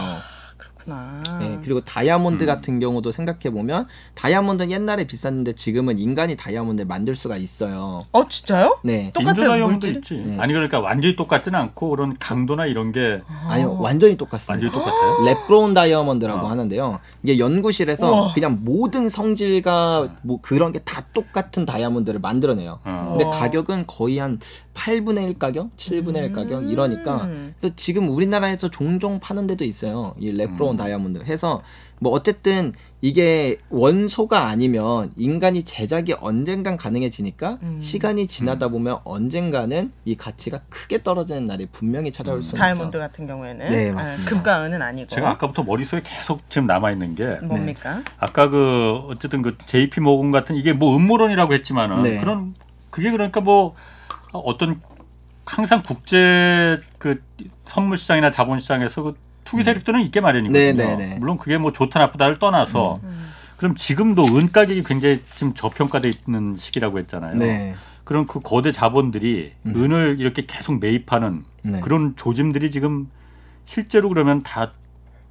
그렇구나. 네, 그리고 다이아몬드 음. 같은 경우도 생각해 보면 다이아몬드는 옛날에 비쌌는데 지금은 인간이 다이아몬드를 만들 수가 있어요. 어 진짜요? 네. 똑같은 다이아몬드 물질? 있지. 네. 아니 그러니까 완전히 똑같지는 않고 그런 강도나 이런 게 아니요, 완전히 똑같습니다. 완전히 똑같아요. 랩브로운 다이아몬드라고 어. 하는데요. 이게 연구실에서 우와. 그냥 모든 성질과 뭐 그런 게 다 똑같은 다이아몬드를 만들어내요. 어. 근데 우와. 가격은 거의 한 8분의 1 가격, 7분의 1 가격 이러니까 음. 그래서 지금 우리나라에서 종종 파는 데도 있어요. 이 음. 다이아몬드 해서 뭐 어쨌든 이게 원소가 아니면 인간이 제작이 언젠간 가능해지니까 음. 시간이 지나다 보면 언젠가는 이 가치가 크게 떨어지는 날이 분명히 찾아올 수 있죠. 다이아몬드 같은 경우에는 네, 아, 맞습니다. 금과 은은 아니고 제가 아까부터 머릿속에 계속 지금 남아 있는 게 뭡니까? 아까 그 어쨌든 그 JP 모건 같은 이게 뭐 음모론이라고 했지만은 네. 그런 그게 그러니까 뭐 어떤 항상 국제 그 선물 시장이나 자본 시장에서 그 투기 세력들은 있게 마련이거든요. 네, 네, 네. 물론 그게 뭐 좋다 나쁘다를 떠나서 음. 그럼 지금도 은 가격이 굉장히 지금 저평가돼 있는 시기라고 했잖아요. 네. 그런 그 거대 자본들이 음. 은을 이렇게 계속 매입하는 네. 그런 조짐들이 지금 실제로 그러면 다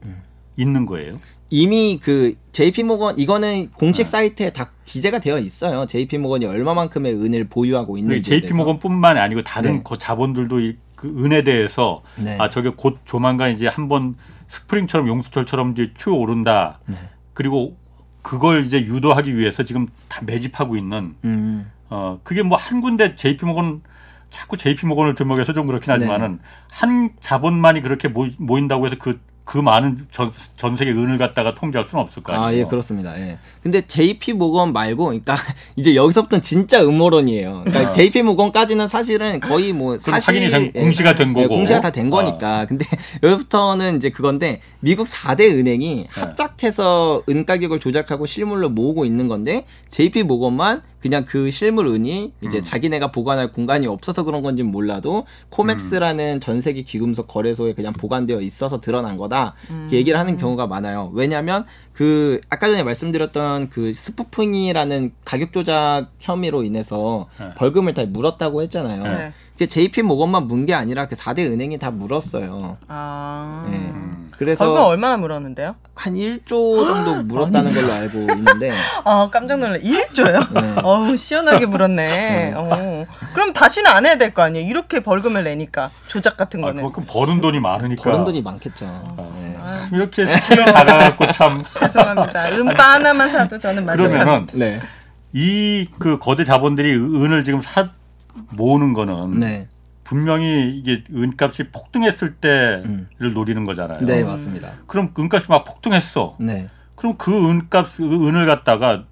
음. 있는 거예요. 이미 그 JP 모건 이거는 공식 네. 사이트에 다 기재가 되어 있어요. JP 모건이 얼마만큼의 은을 보유하고 있는지. JP 모건뿐만 아니고 다른 네. 그 자본들도 이- 그 은에 대해서 네. 아 저게 곧 조만간 이제 한번 스프링처럼 용수철처럼 이제 튀어 오른다. 네. 그리고 그걸 이제 유도하기 위해서 지금 다 매집하고 있는 음. 어 그게 뭐 한 군데 JP 모건 자꾸 JP 모건을 들먹여서 좀 그렇긴 네. 하지만은 한 자본만이 그렇게 모인다고 해서 그 그 많은 전, 전 세계 은을 갖다가 통제할 수는 없을 거 아니에요. 아, 예, 그렇습니다. 예. 근데 JP 모건 말고, 그러니까 이제 여기서부터는 진짜 음모론이에요. 그러니까 JP 모건까지는 사실은 거의 뭐 그럼 사실 확인이 된 예, 공시가 된 예, 거고. 공시가 다 된 거니까. 근데 여기부터는 이제 그건데 미국 4대 은행이 합작해서 은 가격을 조작하고 실물로 모으고 있는 건데 JP 모건만 그냥 그 실물 은이 이제 음. 자기네가 보관할 공간이 없어서 그런 건지는 몰라도 코맥스라는 전 세계 귀금속 거래소에 그냥 보관되어 있어서 드러난 거다. 이렇게 얘기를 하는 경우가 많아요. 왜냐하면 그 아까 전에 말씀드렸던 그 스푸풍이라는 가격 조작 혐의로 인해서 네. 벌금을 다 물었다고 했잖아요. 네. 이제 JP 모건만 문 게 아니라 그 4대 은행이 다 물었어요. 아. 네. 음. 그래서 벌금 얼마나 물었는데요? 한 1조 정도 물었다는 걸로 알고 있는데 아 깜짝 놀라 1조요? 네. 어우 시원하게 물었네. 어. 그럼 다시는 안 해야 될 거 아니에요? 이렇게 벌금을 내니까 조작 같은 아, 거는. 그만큼 버는 돈이 많으니까. 버는 돈이 많겠죠. 아. 네. 참 이렇게 스케일이 작아갖고 참. 죄송합니다. 은바 하나만 사도 저는 만족합니다. 그러면은 네. 미국 거대 자본들이 은을 지금 사 모으는 거는 네. 분명히 이게 은값이 폭등했을 때를 음. 노리는 거잖아요. 네, 음. 맞습니다. 그럼 은값이 막 폭등했어. 네. 그럼 그 은값 은을 갖다가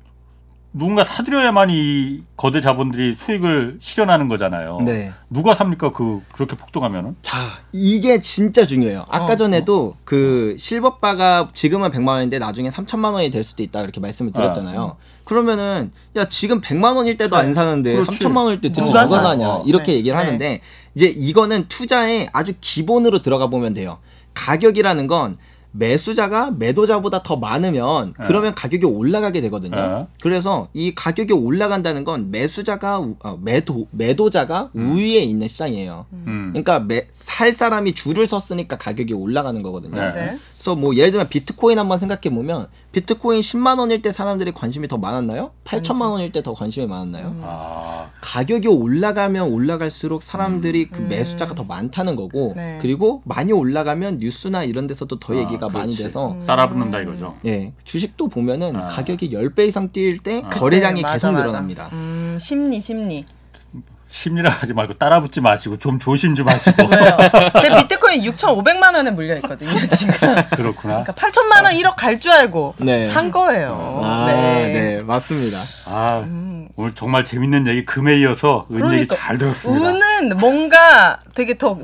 누군가 사들여야만 이 거대 자본들이 수익을 실현하는 거잖아요. 네. 누가 삽니까? 그 그렇게 폭등하면은? 자, 이게 진짜 중요해요. 아까 어, 전에도 그 실버바가 지금은 100만 원인데 나중에 3천만 원이 될 수도 있다 이렇게 말씀을 드렸잖아요. 그러면은 야 지금 100만 원일 때도 안 사는데 그렇지. 3천만 원일 때 누가 누가 사? 사냐 어. 이렇게 네. 얘기를 네. 하는데 이제 이거는 투자의 아주 기본으로 들어가 보면 돼요. 가격이라는 건 매수자가 매도자보다 더 많으면 네. 그러면 가격이 올라가게 되거든요. 네. 그래서 이 가격이 올라간다는 건 매수자가 우- 어, 매도 매도자가 우위에 있는 시장이에요. 음. 그러니까 매, 살 사람이 줄을 섰으니까 가격이 올라가는 거거든요. 네. 네. 그래서 뭐 예를 들면 비트코인 한번 생각해 보면 비트코인 10만 원일 때 사람들이 관심이 더 많았나요? 8천만 원일 때 더 관심이 많았나요? 아, 가격이 올라가면 올라갈수록 사람들이 그 음. 매수자가 더 많다는 거고 네. 그리고 많이 올라가면 뉴스나 이런 데서도 더 아, 얘기가 많이 그렇지. 돼서 음. 따라붙는다 이거죠. 예 주식도 보면은 아. 가격이 10배 이상 뛸때 아. 거래량이 네, 맞아, 계속 맞아. 늘어납니다. 음, 심리 심리. 심리라 하지 말고 따라붙지 마시고 좀 조심 좀 하시고. 제 비트코인 6,500만 원에 물려 있거든요 지금. 그렇구나. 그러니까 8천만 원 1억 갈 줄 알고 네. 산 거예요. 아, 네. 맞습니다. 아, 음. 오늘 정말 재밌는 얘기 금에 이어서 은 얘기 그러니까 잘 들었습니다. 은은 뭔가 되게 더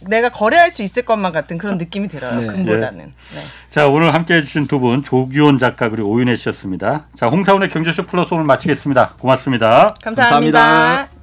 내가 거래할 수 있을 것만 같은 그런 느낌이 들어요. 네. 금보다는. 네. 자, 오늘 함께 해 주신 두 분 조규원 작가 그리고 오윤혜 씨였습니다. 자, 홍사원의 경제쇼 플러스 오늘 마치겠습니다. 고맙습니다. 감사합니다. 감사합니다.